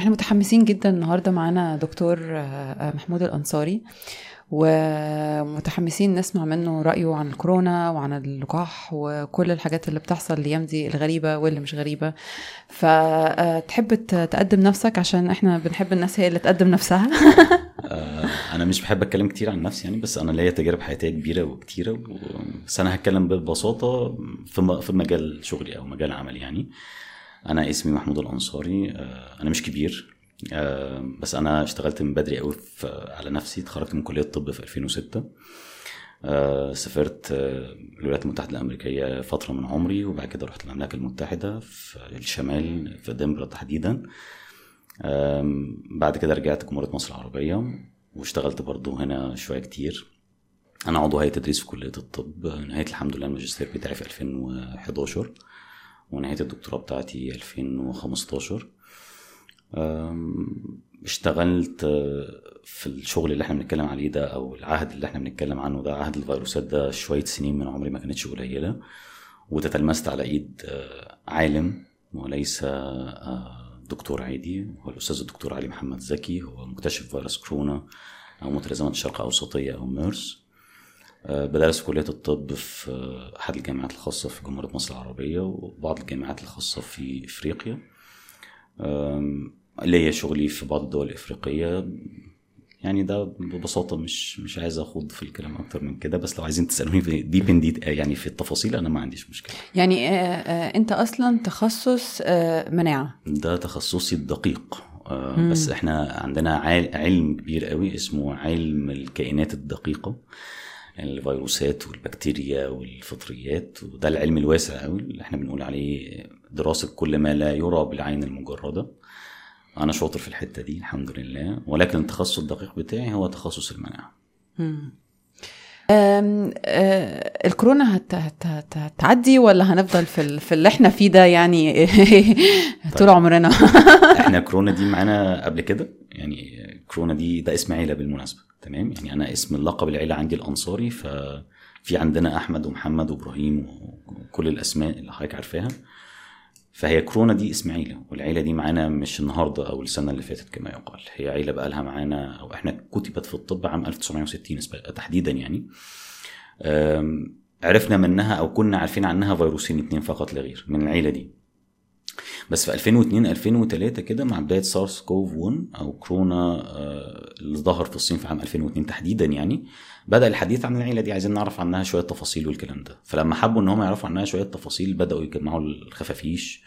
إحنا متحمسين جدا النهارده معانا دكتور آه، محمود الأنصاري ومتحمسين نسمع منه رأيه عن الكورونا وعن اللقاح وكل الحاجات اللي بتحصل الأيام دي الغريبة واللي مش غريبة. فتحب تقدم نفسك عشان إحنا بنحب الناس هي اللي تقدم نفسها؟ آه، أنا مش بحب أتكلم كتير عن نفسي يعني بس أنا ليا تجارب حياتية كبيرة وكتيرة و... بس أنا هتكلم ببساطة في مجال شغلي أو مجال عملي يعني. أنا اسمي محمود الأنصاري آه، أنا مش كبير آه، بس أنا اشتغلت من بدري قوي على نفسي اتخرجت من كلية الطب في 2006 سافرت الولايات المتحدة الأمريكية فترة من عمري وبعد كده رحت المملكه المتحدة في الشمال في دنفر تحديدا بعد كده رجعت جمهورية مصر العربية واشتغلت برضو هنا شوية كتير. أنا عضو هيئة تدريس في كلية الطب نهاية الحمد لله الماجستير بتاعي في 2011 ونهاية الدكتوراه بتاعتي 2015 اشتغلت في الشغل اللي إحنا بنتكلم عليه ده أو العهد اللي إحنا بنتكلم عنه ده عهد الفيروسات ده شوية سنين من عمري ما كانتش قليلة. وتتلمست على إيد عالم وليس دكتور عادي. هو الأستاذ الدكتور علي محمد زكي هو مكتشف فيروس كورونا أو متلازمات الشرق أوسطية أو ميرس. آه، بدرس في كلية الطب في أحد الجامعات الخاصة في جمهورية مصر العربية وبعض الجامعات الخاصة في إفريقيا. ليا شغلي في بعض الدول الإفريقية. يعني ده ببساطة مش مش عايز أخوض في الكلام أكتر من كده بس لو عايزين تسألوني في ديب ان يعني في التفاصيل أنا ما عنديش مشكلة. يعني آه، آه، أنت أصلا تخصص آه، مناعة. ده تخصصي الدقيق. بس إحنا عندنا علم كبير قوي اسمه علم الكائنات الدقيقة. الفيروسات والبكتيريا والفطريات وده العلم الواسع قوي اللي إحنا بنقول عليه دراسة كل ما لا يرى بالعين المجردة. أنا شاطر في الحتة دي الحمد لله. ولكن التخصص الدقيق بتاعي هو تخصص المناعة. أم أه الكورونا هت هت هت هتعدي ولا هنفضل في في اللي إحنا فيه ده يعني؟ طول طيب. عمرنا. إحنا كورونا دي معانا قبل كده. يعني كورونا دي ده اسم عيله بالمناسبة. تمام؟ يعني أنا اسم اللقب العيلة عندي الأنصاري ففي عندنا أحمد ومحمد وإبراهيم وكل الأسماء اللي حضرتك عارفاها. فهي كورونا دي اسم عيله والعيلة دي معانا مش النهارده أو السنة اللي فاتت كما يقال. هي عيلة بقى لها معانا أو إحنا كتبت في الطب عام 1960 تحديدا يعني. عرفنا منها أو كنا عارفين عنها فيروسين اتنين فقط لا غير من العيلة دي. بس في 2002 2003 كده مع بداية سارس كوف 1 أو كورونا آه، اللي ظهر في الصين في عام 2002 تحديدا يعني بدأ الحديث عن العيلة دي عايزين نعرف عنها شوية تفاصيل والكلام ده. فلما حبوا إن هم يعرفوا عنها شوية تفاصيل بدأوا يجمعوا الخفافيش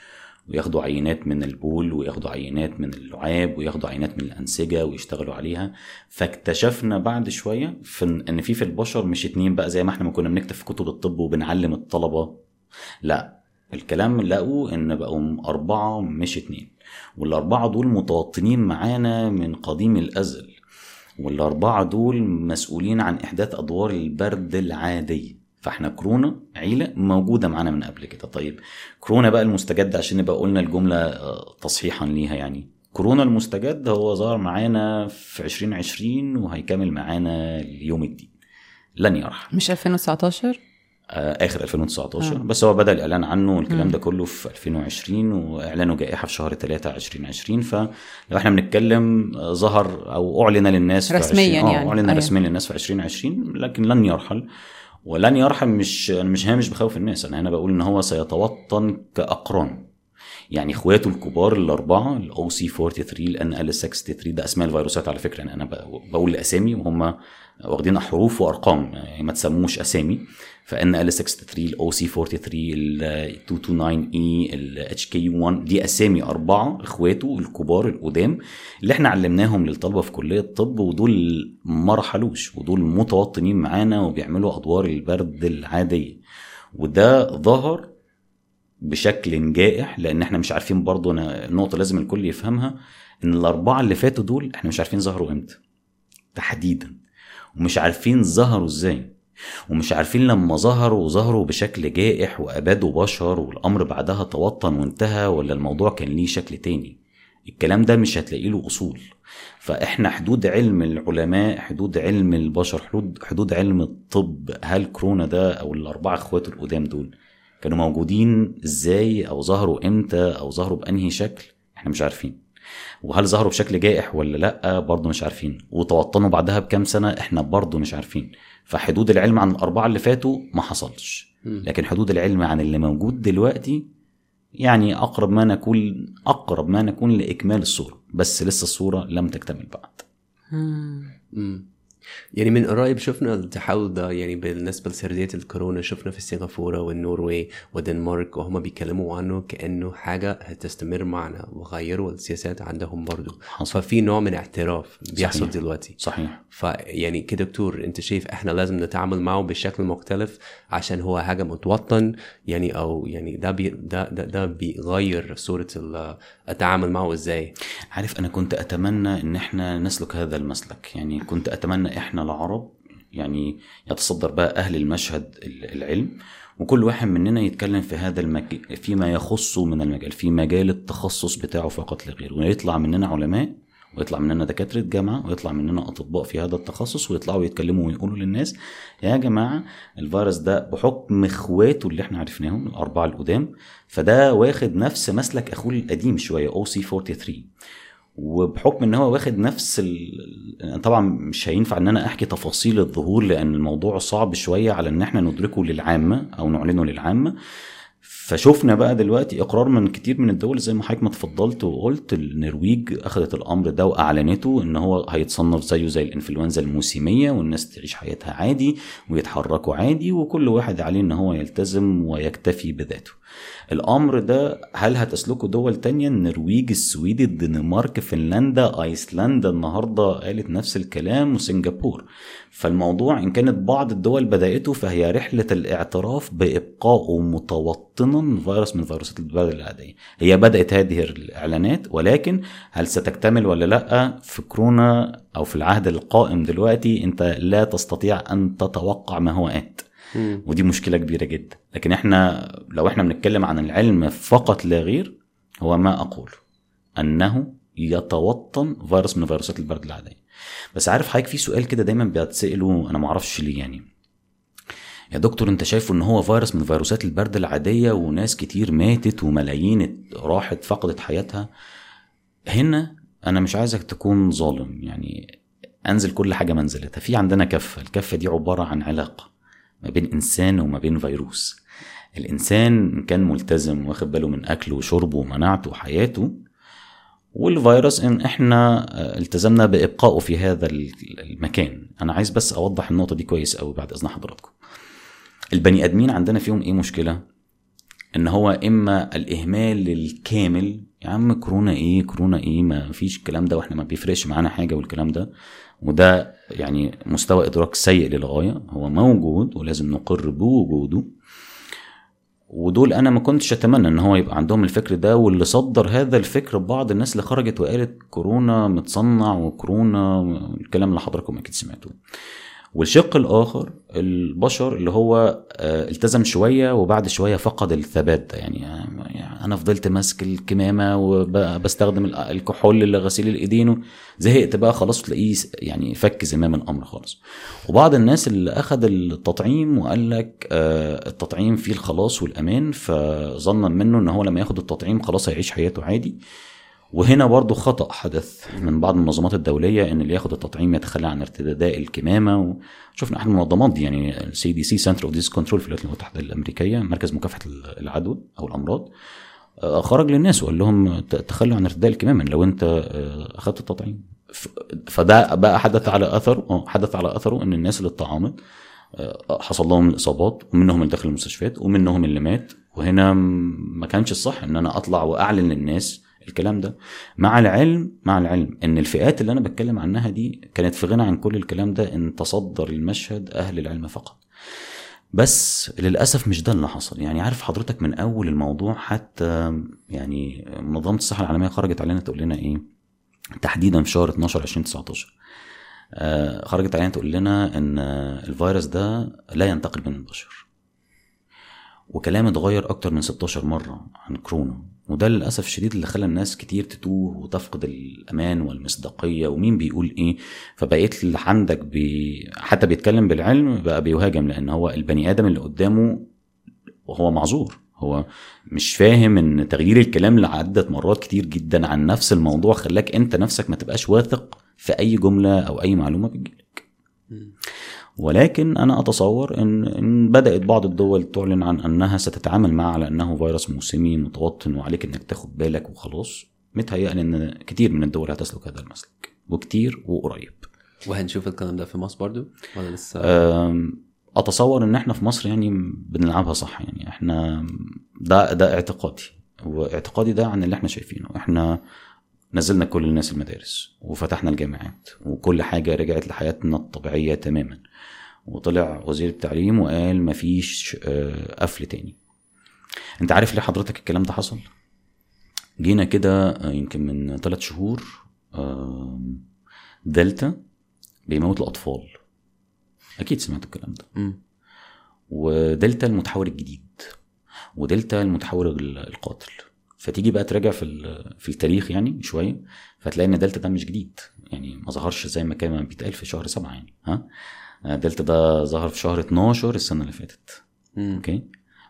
وياخدوا عينات من البول وياخدوا عينات من اللعاب وياخدوا عينات من الأنسجة ويشتغلوا عليها. فاكتشفنا بعد شوية في إن في في البشر مش اتنين بقى زي ما إحنا ما كنا بنكتب في كتب الطب وبنعلم الطلبة. لا الكلام لقوا إن بقوا أربعة مش اتنين والأربعة دول متوطنين معانا من قديم الأزل والأربعة دول مسؤولين عن إحداث أدوار البرد العاديه فإحنا كورونا عيلة موجودة معانا من قبل كده. طيب كورونا بقى المستجد عشان نبقى قلنا الجملة آه، تصحيحا ليها يعني. كورونا المستجد هو ظهر معانا في 2020 وهيكمل معانا ليوم الدين. لن يرحم مش 2019 آه، آخر 2019 آه. بس هو بدأ الإعلان عنه الكلام ده كله في 2020 وإعلانه جائحة في شهر 3 2020 فلو إحنا بنتكلم آه، ظهر أو أعلن للناس رسميا في يعني. أعلن أيوه. رسميا للناس في 2020 لكن لن يرحل. ولن يرحل مش أنا مش هامش بخوف الناس. أنا هنا بقول إن هو سيتوطن كأقران. يعني إخواته الكبار الأربعة ال OC 43 ال NL 63 ده أسماء الفيروسات على فكرة. يعني أنا بقول اسامي وهم واخدين حروف وأرقام. يعني ما تسموش أسامي. ف NL 63 ال OC 43 ال 229 E ال HKU 1 دي أسامي أربعة إخواته الكبار القدام اللي إحنا علمناهم للطلبة في كلية الطب ودول ما رحلوش ودول متوطنين معانا وبيعملوا أدوار البرد العادية. وده ظهر بشكل جائح لأن إحنا مش عارفين برضه نقطة لازم الكل يفهمها إن الأربعة اللي فاتوا دول إحنا مش عارفين ظهروا إمتى تحديدا ومش عارفين ظهروا إزاي. ومش عارفين لما ظهروا ظهروا بشكل جائح وابادوا بشر والأمر بعدها توطن وانتهى ولا الموضوع كان ليه شكل تاني؟ الكلام ده مش هتلاقي له أصول. فإحنا حدود علم العلماء حدود علم البشر حدود حدود علم الطب هل كورونا ده أو الأربعة أخوات القدام دول كانوا موجودين إزاي أو ظهروا إمتى أو ظهروا بأنهي شكل؟ إحنا مش عارفين. وهل ظهروا بشكل جائح ولا لأ؟ برضه مش عارفين. وتوطنوا بعدها بكام سنة؟ إحنا برضه مش عارفين. فحدود العلم عن الأربعة اللي فاتوا ما حصلش. لكن حدود العلم عن اللي موجود دلوقتي يعني أقرب ما نكون أقرب ما نكون لإكمال الصورة بس لسه الصورة لم تكتمل بعد. يعني من قريب شفنا التحول ده يعني بالنسبة لسردية الكورونا شفنا في سنغافورة والنرويج والدنمارك وهم بيتكلموا عنه كأنه حاجة هتستمر معنا وغيروا السياسات عندهم برضو حصل. ففي نوع من اعتراف بيحصل صحيح. دلوقتي صحيح فيعني كدكتور انت شايف إحنا لازم نتعامل معه بشكل مختلف عشان هو حاجة متوطن؟ يعني أو يعني ده بي ده ده, ده بيغير صورة ال- التعامل معه إزاي؟ عارف أنا كنت أتمنى إن إحنا نسلك هذا المسلك. يعني كنت أتمنى إحنا العرب يعني يتصدر بقى أهل المشهد ال- العلم وكل واحد مننا يتكلم في هذا المجال فيما يخصه من المجال في مجال التخصص بتاعه فقط لا غير ويطلع مننا علماء ويطلع مننا دكاترة جامعة ويطلع مننا أطباء في هذا التخصص ويطلعوا يتكلموا ويقولوا للناس يا جماعة الفيروس ده بحكم إخواته اللي إحنا عرفناهم الأربعة القدام فده واخد نفس مسلك أخوه القديم شوية أو سي 43 وبحكم إن هو واخد نفس ال... طبعا مش هينفع إن أنا أحكي تفاصيل الظهور لأن الموضوع صعب شوية على إن إحنا ندركه للعامة أو نعلنه للعامة. فشفنا بقى دلوقتي إقرار من كتير من الدول زي ما حضرتك ما اتفضلت وقلت النرويج أخذت الأمر ده وأعلنته إن هو هيتصنف زيه زي الإنفلونزا الموسمية والناس تعيش حياتها عادي ويتحركوا عادي وكل واحد عليه إن هو يلتزم ويكتفي بذاته. الأمر ده هل هتسلكه دول تانية؟ النرويج السويد الدنمارك فنلندا أيسلندا النهارده قالت نفس الكلام وسنغافور. فالموضوع إن كانت بعض الدول بدأته فهي رحلة الاعتراف بابقائه متوطنا فيروس من فيروسات البلد العادية. هي بدأت هذه الإعلانات ولكن هل ستكتمل ولا لأ؟ في كورونا أو في العهد القائم دلوقتي أنت لا تستطيع أن تتوقع ما هو آت. ودي مشكلة كبيرة جدا. لكن إحنا لو إحنا بنتكلم عن العلم فقط لا غير هو ما أقول أنه يتوطن فيروس من فيروسات البرد العادية. بس عارف حضرتك في سؤال كده دايما بيتساله أنا ما أعرفش ليه يعني. يا دكتور أنت شايفه إن هو فيروس من فيروسات البرد العادية وناس كتير ماتت وملايين راحت فقدت حياتها؟ هنا أنا مش عايزك تكون ظالم يعني أنزل كل حاجة منزلتها. في عندنا كفة الكفة دي عبارة عن علاقة. ما بين إنسان وما بين فيروس. الإنسان كان ملتزم واخد باله من أكله وشربه ومناعته وحياته والفيروس إن إحنا التزمنا بإبقائه في هذا المكان. أنا عايز بس أوضح النقطة دي كويس قوي بعد إذن حضراتكم. البني آدمين عندنا فيهم إيه مشكلة؟ إن هو إما الإهمال الكامل يا عم كورونا إيه كورونا إيه ما فيش الكلام ده وإحنا ما بيفرقش معانا حاجة والكلام ده. وده يعني مستوى إدراك سيء للغاية هو موجود ولازم نقر بوجوده. ودول أنا ما كنتش أتمنى إن هو يبقى عندهم الفكر ده واللي صدر هذا الفكر بعض الناس اللي خرجت وقالت كورونا متصنع وكورونا الكلام اللي حضراتكم أكيد سمعتوه. والشق الآخر البشر اللي هو التزم شوية وبعد شوية فقد الثبات ده. يعني, يعني أنا فضلت ماسك الكمامة وبستخدم الكحول لغسيل الإيدين زهقت بقى خلاص تلاقيه يعني فك زمام الأمر خالص وبعض الناس اللي أخذ التطعيم وقال لك التطعيم فيه الخلاص والأمان فظنا منه إن هو لما ياخد التطعيم خلاص هيعيش حياته عادي. وهنا برضو خطأ حدث من بعض المنظمات الدولية إن اللي ياخد التطعيم يتخلى عن ارتداء الكمامة وشفنا أحد المنظمات دي يعني ال CDC Center of Disease Control في الولايات المتحدة الأمريكية مركز مكافحة العدوى أو الأمراض خرج للناس وقال لهم تخلوا عن ارتداء الكمامة لو أنت أخذت التطعيم. فده بقى حدث على أثر حدث على أثره إن الناس اللي اتطعمت حصل لهم الاصابات ومنهم اللي دخل المستشفيات ومنهم اللي مات وهنا ما كانش الصح إن أنا أطلع وأعلن للناس الكلام ده. مع العلم مع العلم إن الفئات اللي أنا بتكلم عنها دي كانت في غنى عن كل الكلام ده إن تصدر المشهد أهل العلم فقط. بس للأسف مش ده اللي حصل. يعني عارف حضرتك من أول الموضوع حتى يعني منظمة الصحة العالمية خرجت علينا تقول لنا إيه؟ تحديدا في شهر 12 2019 آه خرجت علينا تقول لنا إن الفيروس ده لا ينتقل بين البشر. وكلام اتغير أكتر من 16 مرة عن كورونا وده للأسف الشديد اللي خلى الناس كتير تتوه وتفقد الأمان والمصداقية ومين بيقول إيه؟ فبقيت اللي عندك بي حتى بيتكلم بالعلم بقى بيهاجم لأن هو البني آدم اللي قدامه وهو معذور هو مش فاهم إن تغيير الكلام لعدة مرات كتير جدا عن نفس الموضوع خلاك أنت نفسك ما تبقاش واثق في أي جملة أو أي معلومة بتجيلك. ولكن أنا أتصور ان إن بدأت بعض الدول تعلن عن أنها ستتعامل معه على أنه فيروس موسمي متوطن وعليك إنك تاخد بالك وخلاص. متهيألي إن كتير من الدول هتسلك هذا المسلك وكتير وقريب. وهنشوف الكلام ده في مصر برضو؟ ولا لسه؟ أم، أتصور إن إحنا في مصر يعني بنلعبها صح يعني إحنا ده ده اعتقادي. واعتقادي ده عن اللي إحنا شايفينه. إحنا نزلنا كل الناس المدارس وفتحنا الجامعات وكل حاجة رجعت لحياتنا الطبيعية تماما. وطلع وزير التعليم وقال مفيش آه، قفل تاني. انت عارف ليه حضرتك الكلام ده حصل؟ جينا كده آه، يمكن من ثلاث شهور دلتا بيموت الأطفال. أكيد سمعتوا الكلام ده. ودلتا المتحور الجديد ودلتا المتحور ال- القاتل. فتيجي بقى تراجع في في التاريخ يعني شوية فتلاقي إن دلتا ده مش جديد. يعني ما ظهرش زي ما كان بيتقال في شهر سبعة يعني ها؟ دلتا ده ظهر في شهر 12 السنة اللي فاتت. مم. Okay؟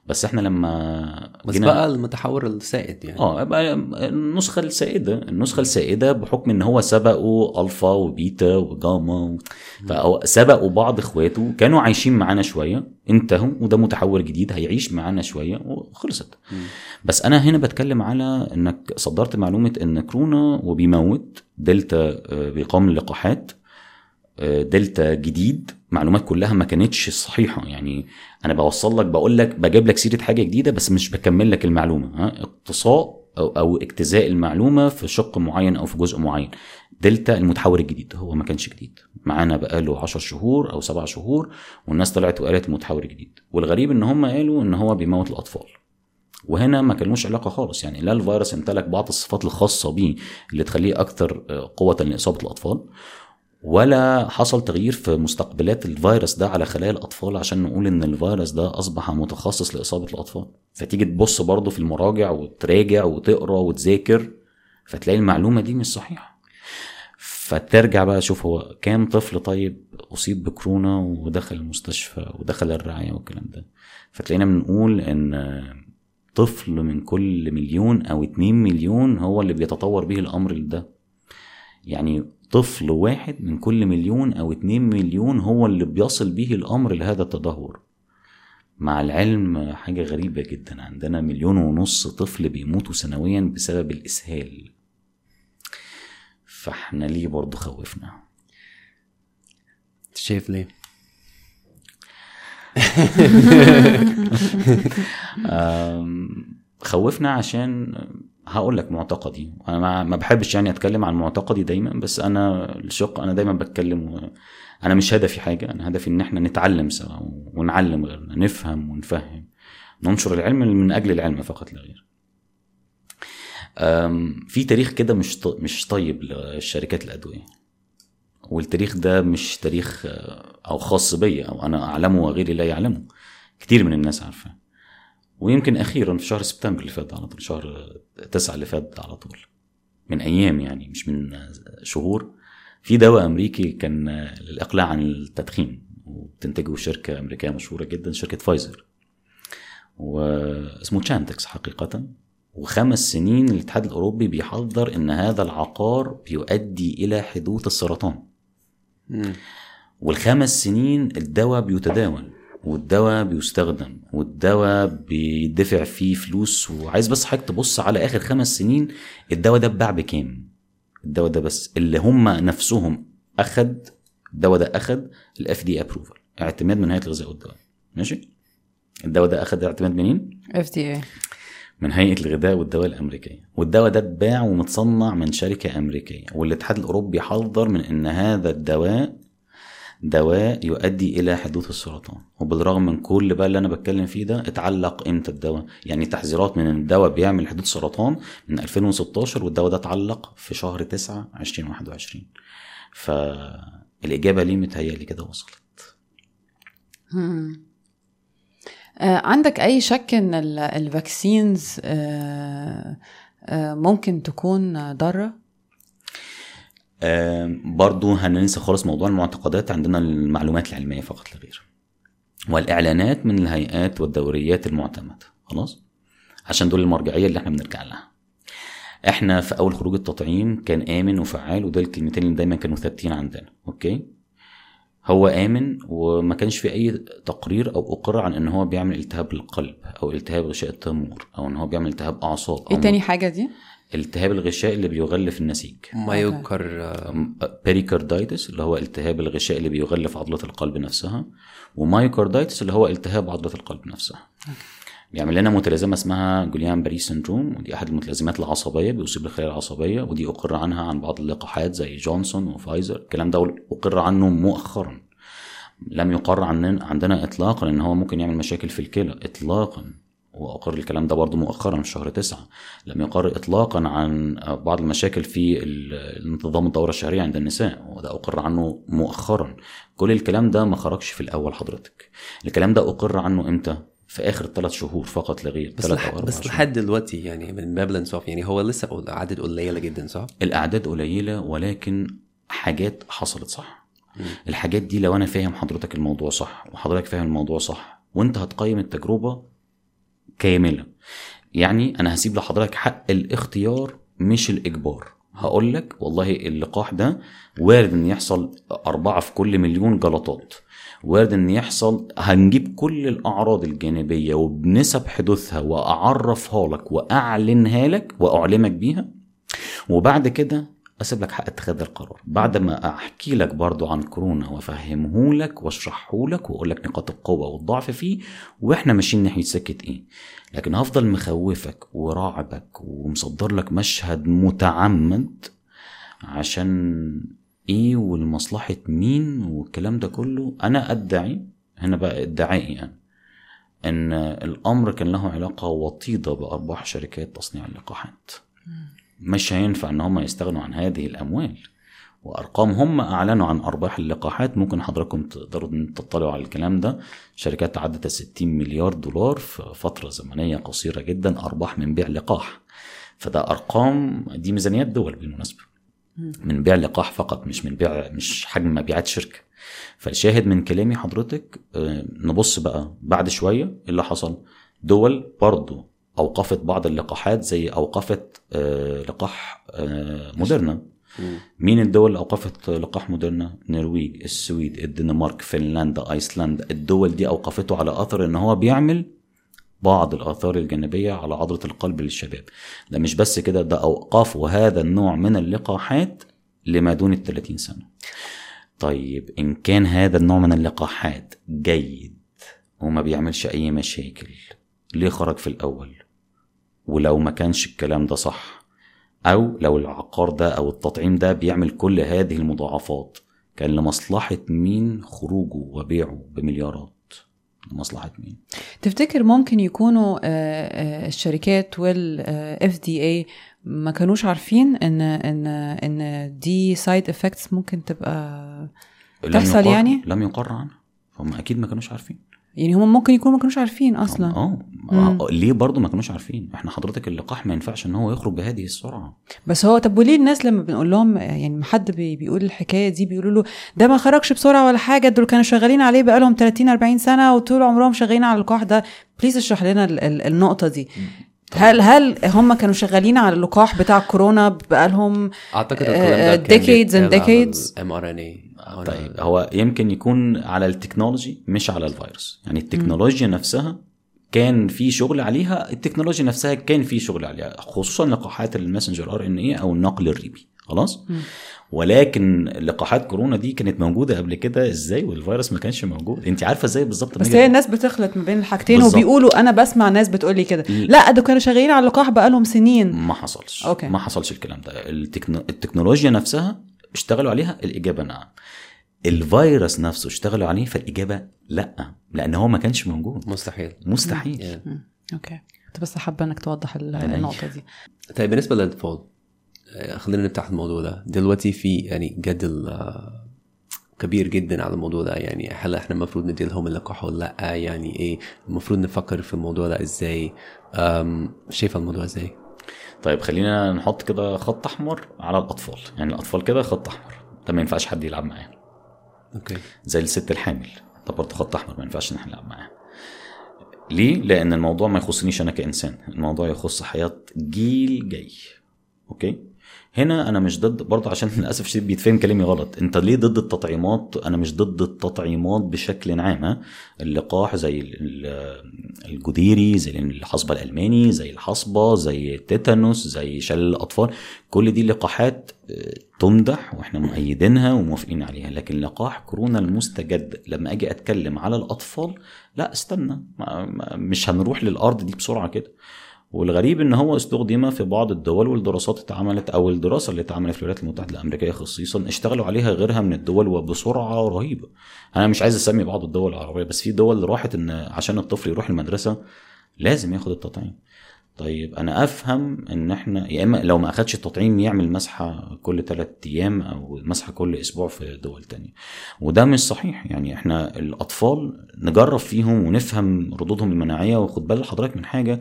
بس إحنا لما بس جينا- بقى المتحور السائد يعني. آه بقى النسخة السائدة النسخة السائدة بحكم إن هو سبقوا ألفا وبيتا وجاما و... فهو سبقوا بعض إخواته كانوا عايشين معانا شوية انتهوا وده متحور جديد هيعيش معانا شوية وخلصت. بس أنا هنا بتكلم على إنك صدرت معلومة إن كورونا وبيموت دلتا آه، بيقام اللقاحات دلتا جديد معلومات كلها ما كانتش صحيحة. يعني أنا بوصل لك بقول لك بجيب لك سيرة حاجة جديدة بس مش بكمل لك المعلومة ها؟ اقتصاء أو أو اجتزاء المعلومة في شق معين أو في جزء معين. دلتا المتحور الجديد هو ما كانش جديد. معانا بقاله 10 شهور أو 7 شهور والناس طلعت وقالت المتحور الجديد والغريب إن هم قالوا إن هو بيموت الأطفال. وهنا ما كانوش علاقة خالص. يعني لا الفيروس امتلك بعض الصفات الخاصة بيه اللي تخليه أكثر آه، قوة لإصابة الأطفال ولا حصل تغيير في مستقبلات الفيروس ده على خلايا الأطفال عشان نقول إن الفيروس ده أصبح متخصص لإصابة الأطفال. فتيجي تبص برضه في المراجع وتراجع وتقرأ وتذاكر فتلاقي المعلومة دي مش صحيحة. فترجع بقى شوف هو كام طفل طيب أصيب بكورونا ودخل المستشفى ودخل الرعاية والكلام ده. فتلاقينا بنقول إن طفل من كل مليون أو اتنين مليون هو اللي بيتطور به الأمر ده. يعني طفل واحد من كل مليون أو اتنين مليون هو اللي بيصل به الأمر لهذا التدهور. مع العلم حاجة غريبة جدا عندنا مليون ونص طفل بيموتوا سنويا بسبب الإسهال. فاحنا ليه برضه خوفنا؟ شايف ليه؟ خوفنا عشان هقول لك معتقدي. أنا ما- بحبش يعني أتكلم عن معتقدي دايما بس أنا الشق أنا دايما بتكلم و... أنا مش هدفي حاجة. أنا هدفي إن إحنا نتعلم سوا ونعلم غيرنا نفهم ونفهم. ننشر العلم من أجل العلم فقط لا غير. في تاريخ كده مش. مش طيب لشركات الأدوية. والتاريخ ده مش تاريخ أو خاص بيا أو أنا أعلمه وغيري لا يعلمه. كتير من الناس عارفاه. ويمكن أخيرا في شهر سبتمبر اللي فات على طول شهر تسعة اللي فات على طول من أيام يعني مش من شهور في دواء أمريكي كان للإقلاع عن التدخين وبتنتجه شركة أمريكية مشهورة جدا شركة فايزر واسمه تشانتكس حقيقه وخمس سنين الاتحاد الأوروبي بيحذر إن هذا العقار بيؤدي إلى حدوث السرطان مم. والخمس سنين الدواء بيتداول والدواء بيستخدم والدواء بيدفع فيه فلوس. وعايز بس حضرتك تبص على آخر خمس سنين الدواء ده اتباع بكام؟ الدواء ده بس اللي هم نفسهم أخد الدواء ده أخد ال FDA approval اعتماد من هيئة الغذاء والدواء. ماشي؟ الدواء ده أخد اعتماد منين؟ FDA من هيئة الغذاء والدواء الأمريكية. والدواء ده اتباع ومتصنع من شركة أمريكية والاتحاد الأوروبي حذر من إن هذا الدواء دواء يؤدي إلى حدوث السرطان. وبالرغم من كل بقى اللي أنا بتكلم فيه ده اتعلق إمتى الدواء؟ يعني تحذيرات من إن الدواء بيعمل حدوث سرطان من 2016 والدواء ده اتعلق في شهر 9 2021 فالإجابة ليه متهيألي كده وصلت. آه، عندك أي شك إن ال- الفاكسينز آه، آه، ممكن تكون ضارة؟ برضو هننسى خالص موضوع المعتقدات عندنا المعلومات العلمية فقط لا غير والإعلانات من الهيئات والدوريات المعتمدة خلاص؟ عشان دول المرجعية اللي إحنا بنرجع لها. إحنا في أول خروج التطعيم كان آمن وفعال ودول الكلمتين اللي دايما كانوا ثابتين عندنا أوكي؟ هو آمن وما كانش في أي تقرير أو اقرار عن إن هو بيعمل التهاب للقلب أو التهاب غشاء التمور أو إن هو بيعمل التهاب أعصاب إيه تاني حاجة دي؟ التهاب الغشاء اللي بيغلف النسيج. myocar- pericarditis اللي هو التهاب الغشاء اللي بيغلف عضلة القلب نفسها و myocarditis اللي هو التهاب عضلة القلب نفسها. بيعمل لنا متلازمة اسمها Guillain-Barré syndrome ودي أحد المتلازمات العصبية بيصيب الخلايا العصبية ودي أقر عنها عن بعض اللقاحات زي جونسون وفايزر الكلام ده أقر عنه مؤخرا. لم يقر عننا عندنا إطلاقا إن هو ممكن يعمل مشاكل في الكلى إطلاقا. وأقر الكلام ده برضو مؤخرا في شهر تسعة لم يقر إطلاقا عن بعض المشاكل في انتظام الدورة الشهرية عند النساء وده أقر عنه مؤخرا كل الكلام ده ما خرجش في الأول حضرتك الكلام ده أقر عنه إمتى؟ في آخر ثلاث شهور فقط لا غير بس ثلاث لح... بس. لحد دلوقتي يعني من باب الانصاف يعني هو لسه عدد قليلة جدا صح؟ الأعداد قليلة ولكن حاجات حصلت صح مم. الحاجات دي لو أنا فاهم حضرتك الموضوع صح وحضرتك فاهم الموضوع صح وأنت هتقيم التجربة كاملة. يعني أنا هسيب لحضرتك حق الاختيار مش الإجبار. هقول لك والله اللقاح ده وارد إن يحصل أربعة في كل مليون جلطات. وارد إن يحصل هنجيب كل الأعراض الجانبية وبنسب حدوثها وأعرفها لك وأعلنها لك وأعلمك بيها. وبعد كده أسيب لك حق اتخاذ القرار. بعد ما أحكي لك برضو عن كورونا وأفهمه لك وأشرحه لك وأقول لك نقاط القوة والضعف فيه وإحنا ماشيين ناحية سكه إيه. لكن هفضل مخوفك وراعبك ومصدر لك مشهد متعمد عشان إيه ولمصلحه مين والكلام ده كله. أنا أدعي هنا بقى إدعائي يعني إن الأمر كان له علاقة وطيدة بأرباح شركات تصنيع اللقاحات. مش هينفع إن هم يستغنوا عن هذه الأموال. وأرقام هم أعلنوا عن أرباح اللقاحات. ممكن حضراتكم تقدروا تطلعوا على الكلام ده. شركات تعدت 60 مليار دولار في فترة زمنية قصيرة جدا أرباح من بيع لقاح. فده أرقام دي ميزانيات دول بالمناسبة. من بيع لقاح فقط مش من بيع مش حجم مبيعات شركة. فالشاهد من كلامي حضرتك آه، نبص بقى بعد شوية إيه اللي حصل. دول برضو أوقفت بعض اللقاحات زي أوقفت آه، لقاح آه، موديرنا. مين الدول اللي أوقفت لقاح موديرنا؟ النرويج السويد الدنمارك فنلندا أيسلندا. الدول دي أوقفته على أثر إن هو بيعمل بعض الآثار الجانبية على عضلة القلب للشباب. ده مش بس كده ده اوقفوا هذا النوع من اللقاحات لما دون ال 30 سنة. طيب إن كان هذا النوع من اللقاحات جيد وما بيعملش أي مشاكل ليه خرج في الأول؟ ولو ما كانش الكلام ده صح أو لو العقار ده أو التطعيم ده بيعمل كل هذه المضاعفات كان لمصلحة مين خروجه وبيعه بمليارات؟ لمصلحة مين؟ تفتكر ممكن يكونوا آه، آه، الشركات وال FDA ما كانوش عارفين إن إن إن دي side effects ممكن تبقى تحصل يعني؟ لم يقر عنها هم أكيد ما كانوش عارفين. يعني هم ممكن يكونوا ما كانوش عارفين أصلا. آه. آه، ليه برضه ما كانوش عارفين؟ إحنا حضرتك اللقاح ما ينفعش إن هو يخرج بهذه السرعة. بس هو طب وليه الناس لما بنقول لهم يعني حد بي بيقول الحكاية دي بيقولوا له ده ما خرجش بسرعة ولا حاجة دول كانوا شغالين عليه بقالهم 30 40 سنة وطول عمرهم شغالين على اللقاح ده. please اشرح لنا ال- ال- النقطة دي. هل هل هم كانوا شغالين على اللقاح بتاع كورونا بقالهم أعتقد الكلام ده decades and decades. mRNA طيب هو يمكن يكون على ال technology مش على الفيروس. يعني التكنولوجيا نفسها كان في شغل عليها التكنولوجيا نفسها كان في شغل عليها خصوصا لقاحات ال messenger RNA أو النقل الريبي. خلاص. ولكن لقاحات كورونا دي كانت موجودة قبل كده إزاي والفيروس ما كانش موجود؟ أنت عارفة إزاي بالظبط بس هي الناس بتخلط ما بين الحاجتين بالظبط. وبيقولوا أنا بسمع ناس بتقول لي كده. لا ده كانوا شغالين على اللقاح بقالهم سنين. ما حصلش. okay. ما حصلش الكلام ده. التكنو... التكنولوجيا نفسها اشتغلوا عليها؟ الإجابة نعم. الفيروس نفسه اشتغلوا عليه؟ فالإجابة لا لأن هو ما كانش موجود. مستحيل. مستحيل. أوكي كنت بس حابة إنك توضح. النقطة دي. طيب بالنسبة للاطفال آه، خلينا نفتح الموضوع ده. دلوقتي في يعني جدل آه، كبير جدا على الموضوع ده. يعني هل إحنا المفروض ندي لهم اللقاح ولا لأ؟ يعني إيه؟ المفروض نفكر في الموضوع ده إزاي؟ أم، شايفة الموضوع إزاي؟ طيب خلينا نحط كده خط أحمر على الأطفال. يعني الأطفال كده خط أحمر. ده ما ينفعش حد يلعب معاه. okay. زي الست الحامل. ده برضه خط أحمر ما ينفعش إن إحنا نلعب معاه ليه؟ لأن الموضوع ما يخصنيش أنا كإنسان. الموضوع يخص حياة جيل جاي. okay؟ هنا أنا مش ضد برضه عشان للأسف الشديد بيتفهم كلامي غلط. أنت ليه ضد التطعيمات؟ أنا مش ضد التطعيمات بشكل عام؟ اللقاح زي ال- ال- الجديري زي الحصبة الألماني زي الحصبة زي التيتانوس زي شلل الأطفال. كل دي لقاحات آه، تمدح وإحنا مؤيدينها وموافقين عليها. لكن لقاح كورونا المستجد لما أجي أتكلم على الأطفال لا استنى مش هنروح للأرض دي بسرعة كده. والغريب إن هو استخدم في بعض الدول والدراسات اتعملت أو الدراسة اللي اتعملت في الولايات المتحدة الأمريكية خصيصا اشتغلوا عليها غيرها من الدول وبسرعة رهيبة. أنا مش عايز أسمي بعض الدول العربية بس في دول راحت إن عشان الطفل يروح المدرسة لازم ياخد التطعيم. طيب أنا أفهم إن إحنا يا إما لو ما أخدش التطعيم يعمل مسحة كل ثلاث أيام أو مسحة كل أسبوع في دول تانية. وده مش صحيح. يعني إحنا الأطفال نجرب فيهم ونفهم ردودهم المناعية وخد بال حضرتك من حاجة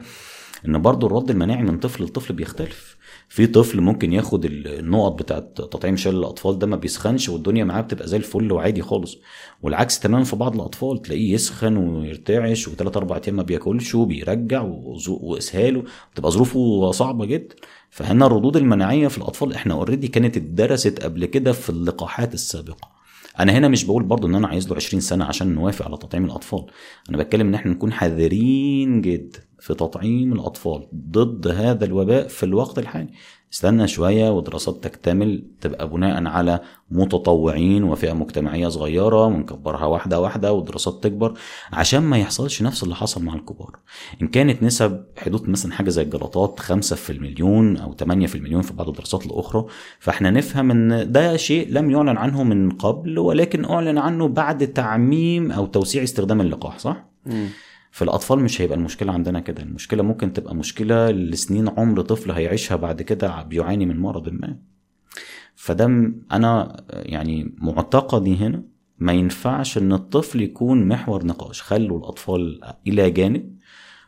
إن برضو الرد المناعي من طفل لطفل بيختلف. في طفل ممكن ياخد النقط بتاعت تطعيم شلل الأطفال ده ما بيسخنش والدنيا معاه بتبقى زي الفل وعادي خالص. والعكس تماما في بعض الأطفال تلاقيه يسخن ويرتعش وثلاث أربع أيام ما بياكلش وبيرجع وإسهاله بتبقى ظروفه صعبة جدا. فهنا الردود المناعية في الأطفال إحنا اوريدي كانت اتدرست قبل كده في اللقاحات السابقة. أنا هنا مش بقول برضو إن أنا عايز له 20 سنة عشان نوافق على تطعيم الأطفال. أنا بتكلم إن إحنا نكون حذرين جدا في تطعيم الأطفال ضد هذا الوباء في الوقت الحالي. استنى شوية ودراسات تكتمل تبقى بناء على متطوعين وفئة مجتمعية صغيرة ونكبرها واحدة واحدة والدراسات تكبر عشان ما يحصلش نفس اللي حصل مع الكبار. إن كانت نسب حدود مثلا حاجة زي الجلطات 5 في المليون أو 8 في المليون في بعض الدراسات الأخرى فإحنا نفهم إن ده شيء لم يعلن عنه من قبل ولكن أعلن عنه بعد تعميم أو توسيع استخدام اللقاح صح؟ في الأطفال مش هيبقى المشكلة عندنا كده. المشكلة ممكن تبقى مشكلة لسنين عمر طفل هيعيشها بعد كده بيعاني من مرض ما. فده أنا يعني معتقدي هنا ما ينفعش إن الطفل يكون محور نقاش. خلوا الأطفال إلى جانب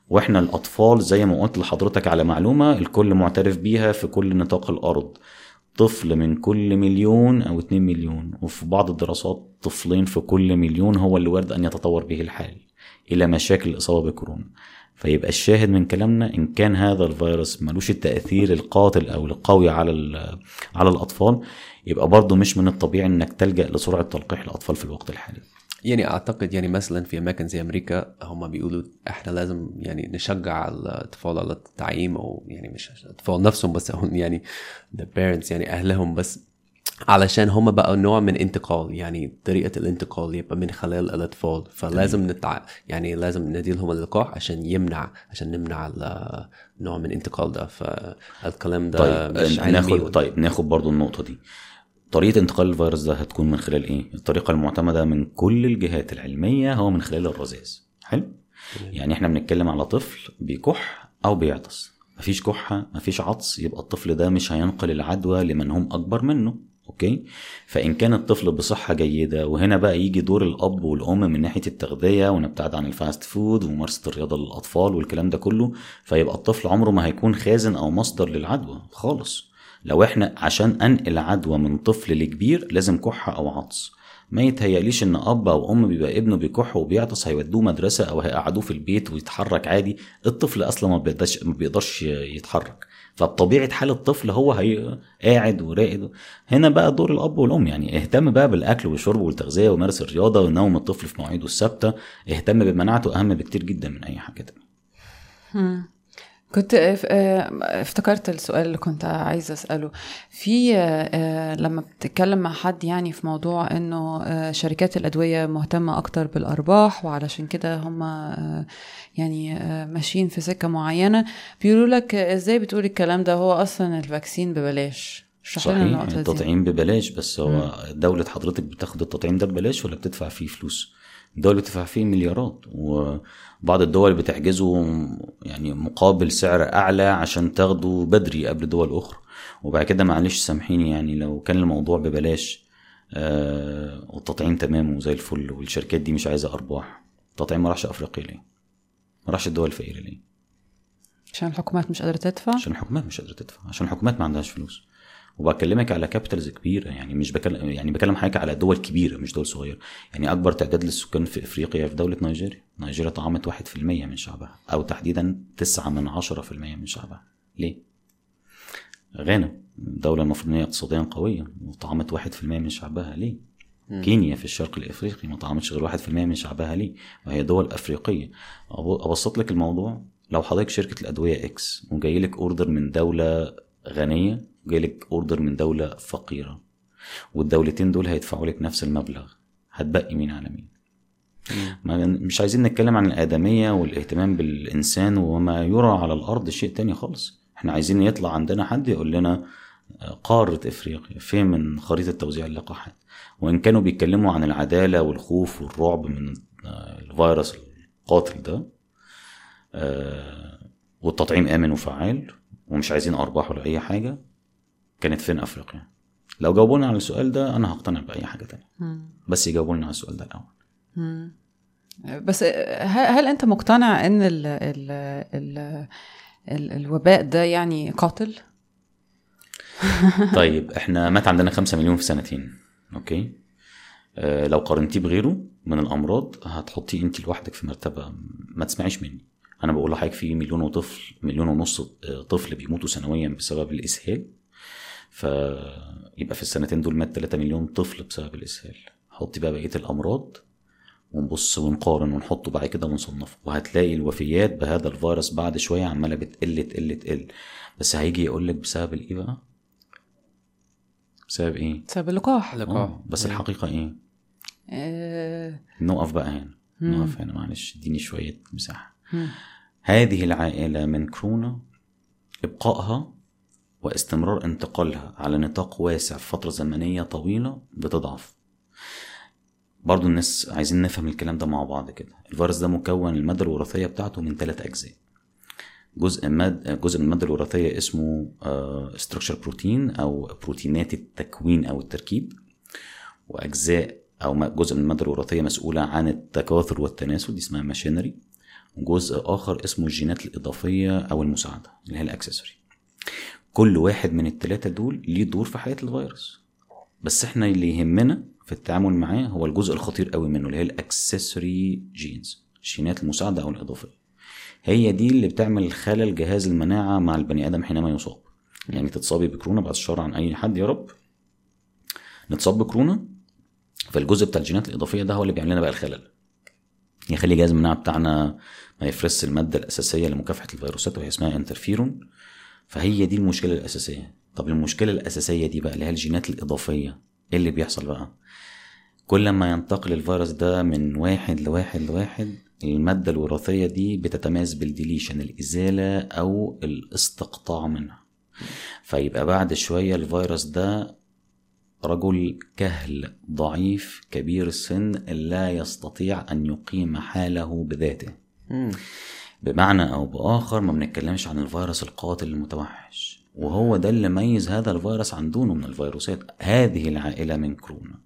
وإحنا الأطفال زي ما قلت لحضرتك على معلومة الكل معترف بيها في كل نطاق الأرض. طفل من كل مليون أو اتنين مليون وفي بعض الدراسات طفلين في كل مليون هو اللي وارد أن يتطور به الحال. إلى مشاكل الإصابة بكورونا. فيبقى الشاهد من كلامنا إن كان هذا الفيروس ملوش التأثير القاتل أو القوي على على الأطفال يبقى برضه مش من الطبيعي إنك تلجأ لسرعة تلقيح الأطفال في الوقت الحالي. يعني أعتقد يعني مثلا في أماكن زي أمريكا هم بيقولوا إحنا لازم يعني نشجع الأطفال على التعيين أو يعني مش الأطفال نفسهم بس هم يعني the parents يعني أهلهم بس. علشان هم بقى نوع من انتقال يعني طريقة الانتقال يبقى من خلال الأطفال فلازم نتع... يعني لازم ندي لهم اللقاح عشان يمنع عشان نمنع ال- نوع من الانتقال ده. فالكلام ده طيب مش علمي ناخد ولا- طيب ناخد برضو النقطة دي. طريقة انتقال الفيروس ده هتكون من خلال إيه؟ الطريقة المعتمدة من كل الجهات العلمية هو من خلال الرذاذ. حلو؟ يعني إحنا بنتكلم على طفل بيكح أو بيعطس. مفيش كحة مفيش عطس يبقى الطفل ده مش هينقل العدوى لمن هم أكبر منه. okay؟ فإن كان الطفل بصحة جيدة وهنا بقى يجي دور الأب والأم من ناحية التغذية ونبتعد عن ال fast food وممارسة الرياضة للأطفال والكلام ده كله فيبقى الطفل عمره ما هيكون خازن أو مصدر للعدوى خالص. لو إحنا عشان أنقل عدوى من طفل لكبير لازم كحة أو عطس. ما يتهيأليش إن أب أو أم بيبقى ابنه بيكح وبيعطس هيودوه مدرسة أو هيقعدوه في البيت ويتحرك عادي. الطفل أصلا ما بيقدرش ما بيقدرش يتحرك. فبطبيعة حال الطفل هو هي قاعد وراقد. هنا بقى دور الأب والأم يعني اهتم بقى بالأكل والشرب والتغذية ومارس الرياضة ونوم الطفل في مواعيده الثابتة. اهتم بمناعته أهم بكتير جدا من أي حاجة تانية. كنت آه، افتكرت السؤال اللي كنت عايزة أسأله. في آه، آه، لما بتتكلم مع حد يعني في موضوع إنه شركات الأدوية مهتمة أكتر بالأرباح وعلشان كده هم يعني ماشيين في سكة معينة بيقولوا لك إزاي بتقول الكلام ده؟ هو أصلا الفاكسين ببلاش. صحيح النقطة دي. التطعيم ببلاش بس هو دولة حضرتك بتاخد التطعيم ده ببلاش ولا بتدفع فيه فلوس؟ الدول بتدفع فيه مليارات وبعض الدول بتحجزه يعني مقابل سعر أعلى عشان تاخده بدري قبل دول أخرى وبعد كده معلش سامحيني يعني لو كان الموضوع ببلاش آه والتطعيم تمام وزي الفل والشركات دي مش عايزة أرباح التطعيم ما راحش أفريقيا ليه؟ ما راحش الدول الفقيرة ليه؟ عشان الحكومات مش قادرة تدفع عشان الحكومات مش قادرة تدفع عشان الحكومات ما عندهاش فلوس وبكلمك على كابيتالز كبيرة يعني مش بكلم يعني بكلم حضرتك على دول كبيرة مش دول صغيرة. يعني أكبر تعداد للسكان في إفريقيا في دولة نيجيريا. نيجيريا طعمت 1% من شعبها أو تحديدا 9 من 10% من شعبها. ليه؟ غانا دولة المفروض إن هي اقتصاديا قوية وطعمت 1% من شعبها. ليه؟ كينيا في الشرق الإفريقي ما طعمتش غير 1% من شعبها. ليه؟ وهي دول أفريقية. أبسط لك الموضوع لو حضرتك شركة الأدوية X وجاي لك order من دولة غنية وجاي لك order من دولة فقيرة والدولتين دول هيدفعوا لك نفس المبلغ هتبقي مين على مين؟ ما مش عايزين نتكلم عن الآدمية والاهتمام بالإنسان وما يرى على الأرض شيء تاني خالص. إحنا عايزين يطلع عندنا حد يقول لنا قارة إفريقيا فين من خريطة توزيع اللقاحات؟ وإن كانوا بيتكلموا عن العدالة والخوف والرعب من آه، الفيروس القاتل ده آه، والتطعيم آمن وفعال ومش عايزين أرباح ولا أي حاجة كانت فين أفريقيا لو جاوبونا على السؤال ده أنا هقتنع بأي حاجة تانية مم. بس يجاوبوا لنا على السؤال ده الأول مم. بس هل, أنت مقتنع إن ال ال ال ال الوباء ده يعني قاتل؟ طيب إحنا مات عندنا خمسة مليون في سنتين أوكي آه لو قارنتيه بغيره من الأمراض هتحطيه انت لوحدك في مرتبة ما تسمعيش مني أنا بقول لحضرتك في مليون وطفل مليون ونص آه، طفل بيموتوا سنويا بسبب الإسهال فيبقى في السنتين دول مات 3 مليون طفل بسبب الإسهال حطي بقى بقية الأمراض ونبص ونقارن ونحطه بعد كده ونصنفه وهتلاقي الوفيات بهذا الفيروس بعد شوية عمالة بتقل تقل تقل بس هيجي يقول لك بسبب الإيه بقى؟ بسبب إيه؟ بسبب اللقاح لقاح. آه، بس أيوة. الحقيقة إيه؟ آه، نقف بقى هنا مم. نقف هنا معلش إديني شوية مساحة مم. هذه العائلة من كورونا إبقائها واستمرار انتقالها على نطاق واسع في فترة زمنية طويلة بتضعف. برضو الناس عايزين نفهم الكلام ده مع بعض كده. الفيروس ده مكون المادة الوراثية بتاعته من ثلاث أجزاء. جزء ماد جزء من المادة الوراثية اسمه ستراكشر بروتين أو بروتينات التكوين أو التركيب. وأجزاء أو جزء من المادة الوراثية مسؤولة عن التكاثر والتناسل دي اسمها machinery وجزء آخر اسمه الجينات الإضافية أو المساعدة اللي هي ال accessory. كل واحد من التلاتة دول ليه دور في حياة الفيروس. بس إحنا اللي يهمنا في التعامل معاه هو الجزء الخطير قوي منه اللي هي ال accessory genes الجينات المساعدة أو الإضافية. هي دي اللي بتعمل خلل جهاز المناعة مع البني آدم حينما يصاب. يعني تتصابي بكورونا بعد الشر عن أي حد يا رب. نتصاب بكورونا فالجزء بتاع الجينات الإضافية ده هو اللي بيعمل لنا بقى الخلل. يخلي جهاز المناعة بتاعنا ما يفرز المادة الأساسية لمكافحة الفيروسات وهي اسمها انترفيرون فهي دي المشكلة الأساسية. طب المشكلة الأساسية دي بقى اللي هي الجينات الإضافية. إيه اللي بيحصل بقى؟ كل ما ينتقل الفيروس ده من واحد لواحد لواحد المادة الوراثية دي بتتميز بال deletion الإزالة أو الاستقطاع منها. فيبقى بعد شوية الفيروس ده رجل كهل ضعيف كبير السن لا يستطيع أن يقيم حاله بذاته. بمعنى أو بآخر ما بنتكلمش عن الفيروس القاتل المتوحش. وهو ده اللي ميز هذا الفيروس عن دونه من الفيروسات. هذه العائلة من كورونا.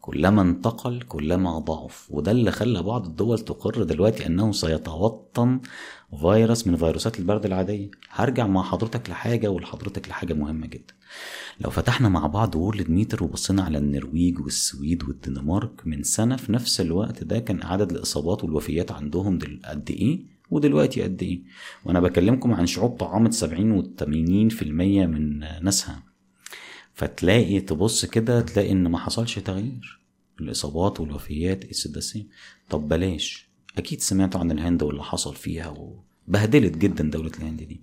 كلما انتقل كلما ضعف. وده اللي خلى بعض الدول تقر دلوقتي أنه سيتوطن فيروس من فيروسات البرد العادية. هرجع مع حضرتك لحاجة ولحضرتك لحاجة مهمة جدا. لو فتحنا مع بعض وورلد ميتر وبصينا على النرويج والسويد والدنمارك من سنة في نفس الوقت ده كان عدد الإصابات والوفيات عندهم قد إيه؟ ودلوقتي قد إيه. وأنا بكلمكم عن شعوب طعمت 70 و 80% من ناسها. فتلاقي تبص كده تلاقي إن ما حصلش تغيير. الإصابات والوفيات السداسية طب بلاش. أكيد سمعتوا عن الهند واللي حصل فيها وبهدلت جدا دولة الهند دي.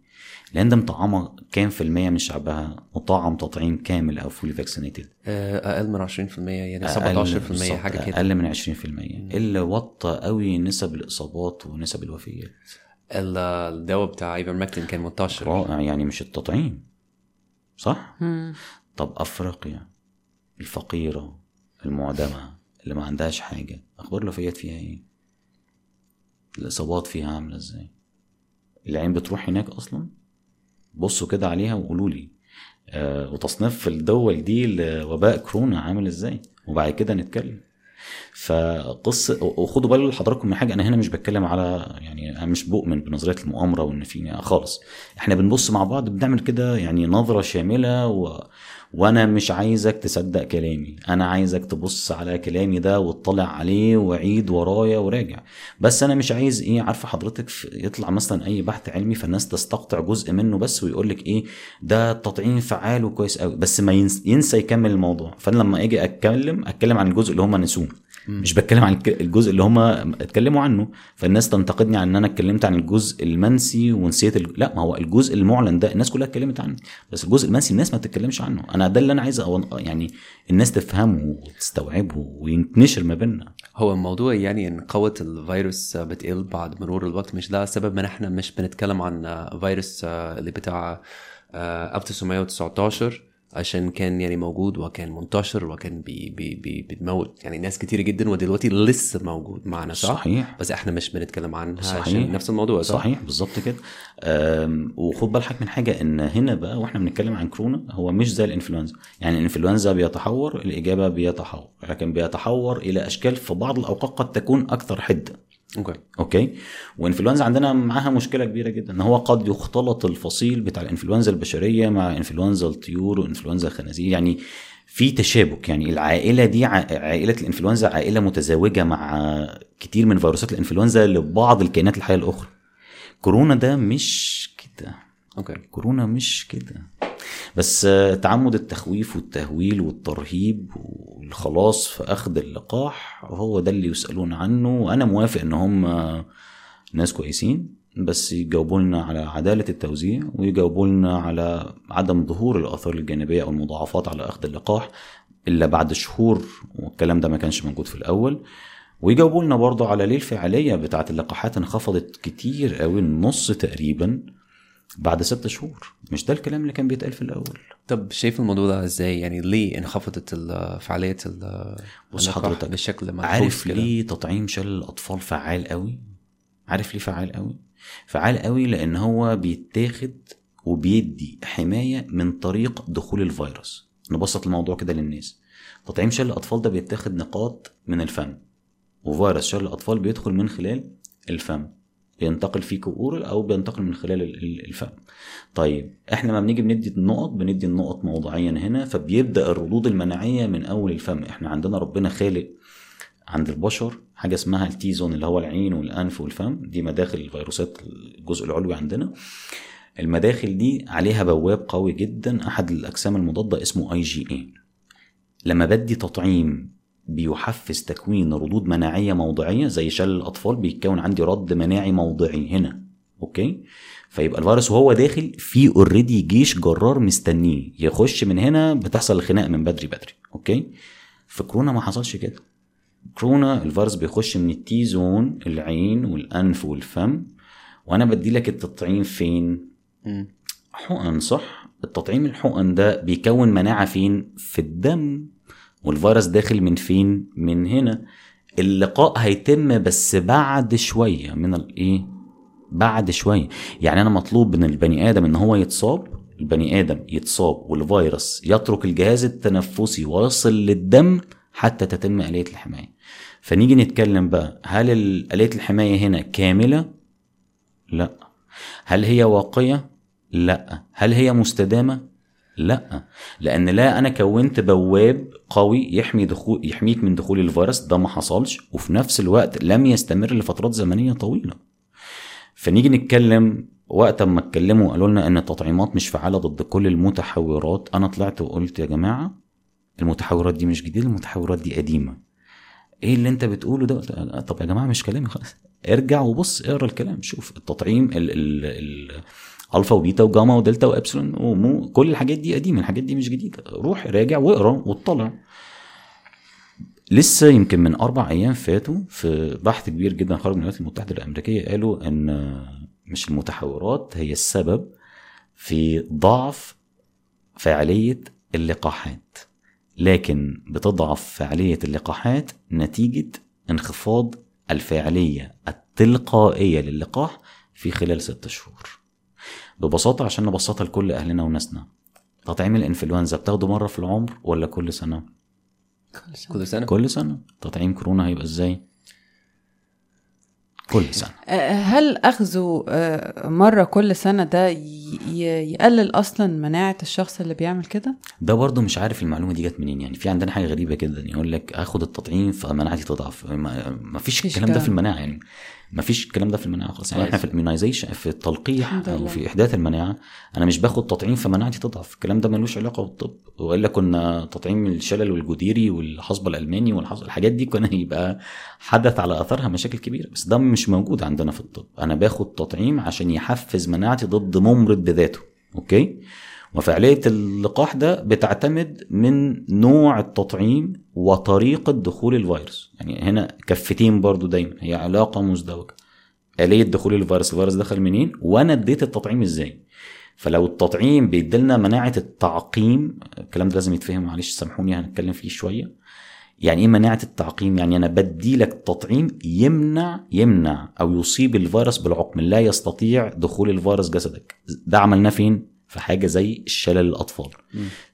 الهند مطعمة كام في المية من شعبها مطعم تطعيم كامل أو fully vaccinated آه، أقل من 20% يعني 17% بالظبط، حاجة كده. أقل من 20% اللي وطى قوي نسب الإصابات ونسب الوفيات. ال- الدواء بتاع ايفرمكتين كان منتشر. رائع يعني مش التطعيم. صح؟ مم. طب أفريقيا الفقيرة المعدمة اللي ما عندهاش حاجة أخبار الوفيات فيها إيه؟ الإصابات فيها عاملة إزاي؟ العين بتروح هناك أصلا؟ بصوا كده عليها وقولوا لي آه وتصنيف الدول دي لوباء كورونا عامل إزاي؟ وبعد كده نتكلم. فقصة وخدوا بالكم حضراتكم من حاجة أنا هنا مش بتكلم على يعني أنا مش بؤمن بنظرية المؤامرة وإن في خالص. إحنا بنبص مع بعض بنعمل كده يعني نظرة شاملة و... وأنا مش عايزك تصدق كلامي. أنا عايزك تبص على كلامي ده وتطلع عليه وعيد ورايا وراجع. بس أنا مش عايز إيه عارفة حضرتك يطلع مثلا أي بحث علمي فالناس تستقطع جزء منه بس ويقول لك إيه ده التطعيم فعال وكويس قوي بس ما ينس- ينسى يكمل الموضوع. فأنا لما أجي أتكلم أتكلم عن الجزء اللي هم نسوه. مش بتكلم عن الجزء اللي هم اتكلموا عنه فالناس تنتقدني عن إن أنا اتكلمت عن الجزء المنسي ونسيت الج... لا ما هو الجزء المعلن ده الناس كلها اتكلمت عنه بس الجزء المنسي الناس ما بتتكلمش عنه. أنا ده اللي أنا عايز أو... يعني الناس تفهمه وتستوعبه وينتشر ما بيننا. هو الموضوع يعني إن قوة الفيروس بتقل بعد مرور الوقت مش ده سبب إن إحنا مش بنتكلم عن فيروس اللي بتاع آه، 1919 عشان كان يعني موجود وكان منتشر وكان بي بي بي بتموت يعني ناس كتير جدا ودلوقتي لسه موجود معنا صح؟ صحيح بس إحنا مش بنتكلم عنها صحيح. عشان نفس الموضوع صح؟ صحيح بالظبط كده وخد بالك من حاجة إن هنا بقى وإحنا بنتكلم عن كورونا هو مش زي الإنفلونزا يعني الإنفلونزا بيتحور الإجابة بيتحور لكن بيتحور إلى أشكال في بعض الأوقات قد تكون أكثر حدة okay. okay. وإنفلونزا عندنا معاها مشكلة كبيرة جدا إن هو قد يختلط الفصيل بتاع الإنفلونزا البشرية مع إنفلونزا الطيور وإنفلونزا الخنازير يعني في تشابك يعني العائلة دي عائلة الإنفلونزا عائلة متزاوجة مع كتير من فيروسات الإنفلونزا لبعض الكائنات الحية الأخرى. كورونا ده مش كده. أوكي. كورونا مش كده. بس آه، تعمد التخويف والتهويل والترهيب والخلاص في اخذ اللقاح هو ده اللي يسألون عنه. وأنا موافق إن هم ناس كويسين بس يجاوبوا لنا على عدالة التوزيع ويجاوبوا لنا على عدم ظهور الآثار الجانبية أو المضاعفات على اخذ اللقاح إلا بعد شهور والكلام ده ما كانش موجود في الأول. ويجاوبوا لنا برضه على ليه الفعالية بتاعة اللقاحات انخفضت كتير قوي النص تقريبا. بعد ست شهور. مش ده الكلام اللي كان بيتقال في الأول. طب شايف الموضوع ده إزاي؟ يعني ليه انخفضت ال- فعالية ال- بص حضرتك بالشكل عارف كده؟ ليه تطعيم شلل الأطفال فعال قوي؟ عارف ليه فعال قوي؟ فعال قوي لأن هو بيتاخد وبيدي حماية من طريق دخول الفيروس. نبسط الموضوع كده للناس. تطعيم شلل الأطفال ده بيتاخد نقاط من الفم وفيروس شلل الأطفال بيدخل من خلال الفم. بينتقل fecal oral أو بينتقل من خلال ال- ال- الفم. طيب إحنا لما بنيجي بندي النقط بندي النقط موضعيا هنا فبيبدأ الردود المناعية من أول الفم. إحنا عندنا ربنا خالق عند البشر حاجة اسمها ال T zone اللي هو العين والأنف والفم. دي مداخل الفيروسات الجزء العلوي عندنا. المداخل دي عليها بواب قوي جدا. أحد الأجسام المضادة اسمه اي جي اي لما بدي تطعيم بيحفز تكوين ردود مناعية موضعية زي شلل الأطفال بيتكون عندي رد مناعي موضعي هنا okay؟ فيبقى الفيروس وهو داخل في already جيش جرار مستنيه يخش من هنا بتحصل الخناق من بدري بدري okay؟ في كورونا ما حصلش كده. كورونا الفيروس بيخش من التي زون العين والأنف والفم وأنا بدي لك التطعيم فين. حقن صح؟ التطعيم الحقن ده بيكون مناعة فين؟ في الدم. والفيروس داخل من فين؟ من هنا. اللقاء هيتم بس بعد شوية. من الايه بعد شوية. يعني أنا مطلوب من البني آدم إن هو يتصاب البني آدم يتصاب والفيروس يترك الجهاز التنفسي ويصل للدم حتى تتم آلية الحماية. فنيجي نتكلم بقى. هل ال- آلية الحماية هنا كاملة؟ لا. هل هي واقية لا. هل هي مستدامة؟ لا. لأن لا أنا كونت بواب قوي يحمي دخول يحميك من دخول الفيروس ده ما حصلش. وفي نفس الوقت لم يستمر لفترات زمنية طويلة. فنيجي نتكلم وقت ما اتكلموا قالوا لنا إن التطعيمات مش فعالة ضد كل المتحورات. أنا طلعت وقلت يا جماعة المتحورات دي مش جديدة المتحورات دي قديمة. إيه اللي أنت بتقوله ده؟ طب يا جماعة مش كلامي خلاص ارجع وبص اقرأ الكلام. شوف التطعيم ال ال ال ألفا وبيتا وجاما ودلتا وإبسلون ومو كل الحاجات دي قديمة الحاجات دي مش جديدة. روح راجع واقرأ واطلع. لسه يمكن من أربع أيام فاتوا في بحث كبير جدا خرج من الولايات المتحدة الأمريكية قالوا إن مش المتحورات هي السبب في ضعف فعالية اللقاحات. لكن بتضعف فعالية اللقاحات نتيجة انخفاض الفاعليه التلقائية للقاح في خلال ست شهور. ببساطة عشان نبسطها لكل أهلنا وناسنا. تطعيم الإنفلونزا بتاخده مرة في العمر ولا كل سنة؟ كل سنة. كل سنة. تطعيم كورونا هيبقى إزاي؟ كل سنة. آه، هل أخذه آه، مرة كل سنة ده يقلل أصلا مناعة الشخص اللي بيعمل كده؟ ده برضه مش عارف المعلومة دي جت منين يعني. في عندنا حاجة غريبة جدا يقول لك آخد التطعيم فمناعتي تضعف. ما ما فيش مفيش الكلام ده في. المناعة يعني. ما فيش الكلام ده في المناعة خالص. يعني إحنا في الاميونايزيشن في التلقيح أو. في إحداث المناعة أنا مش باخد تطعيم فمناعتي تضعف. الكلام ده ملوش علاقة بالطب. وإلا كنا تطعيم الشلل والجديري والحصبه الألماني والحص... الحاجات دي كان يبقى حدث على أثرها مشاكل كبيرة. بس ده مش موجود عندنا في الطب. أنا باخد تطعيم عشان يحفز مناعتي ضد ممرض بذاته. okay؟ وفعالية اللقاح ده بتعتمد من نوع التطعيم وطريقة دخول الفيروس. يعني هنا كفتين برضو دايما هي علاقة مزدوجة. آلية دخول الفيروس الفيروس دخل منين؟ وأنا اديت التطعيم إزاي؟ فلو التطعيم بيديلنا مناعة التعقيم الكلام ده لازم يتفهم معلش سامحوني هنتكلم فيه شوية. يعني إيه مناعة التعقيم؟ يعني أنا بدي لك تطعيم يمنع يمنع أو يصيب الفيروس بالعقم لا يستطيع دخول الفيروس جسدك. ده عملناه فين؟ في حاجة زي الشلل الأطفال.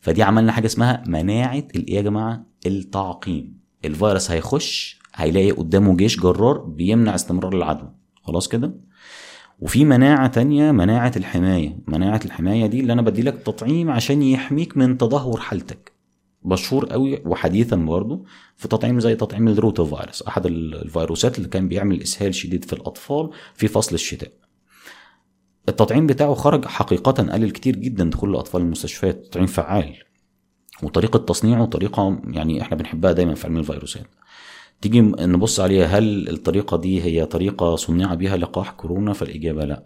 فدي عملنا حاجة اسمها مناعة الايه يا جماعة؟ التعقيم. الفيروس هيخش هيلاقي قدامه جيش جرار بيمنع استمرار العدوى. خلاص كده؟ وفي مناعة تانية مناعة الحماية. مناعة الحماية دي اللي أنا بدي لك تطعيم عشان يحميك من تدهور حالتك. مشهور قوي وحديثا برضه في تطعيم زي تطعيم الروتا فيروس ال- الفيروسات اللي كان بيعمل إسهال شديد في الأطفال في فصل الشتاء. التطعيم بتاعه خرج حقيقة قلل كتير جدا دخول الأطفال المستشفيات تطعيم فعال. وطريقة تصنيعه طريقة يعني إحنا بنحبها دايما في علم الفيروسات. تيجي نبص عليها هل الطريقة دي هي طريقة صنع بها لقاح كورونا؟ فالإجابة لا.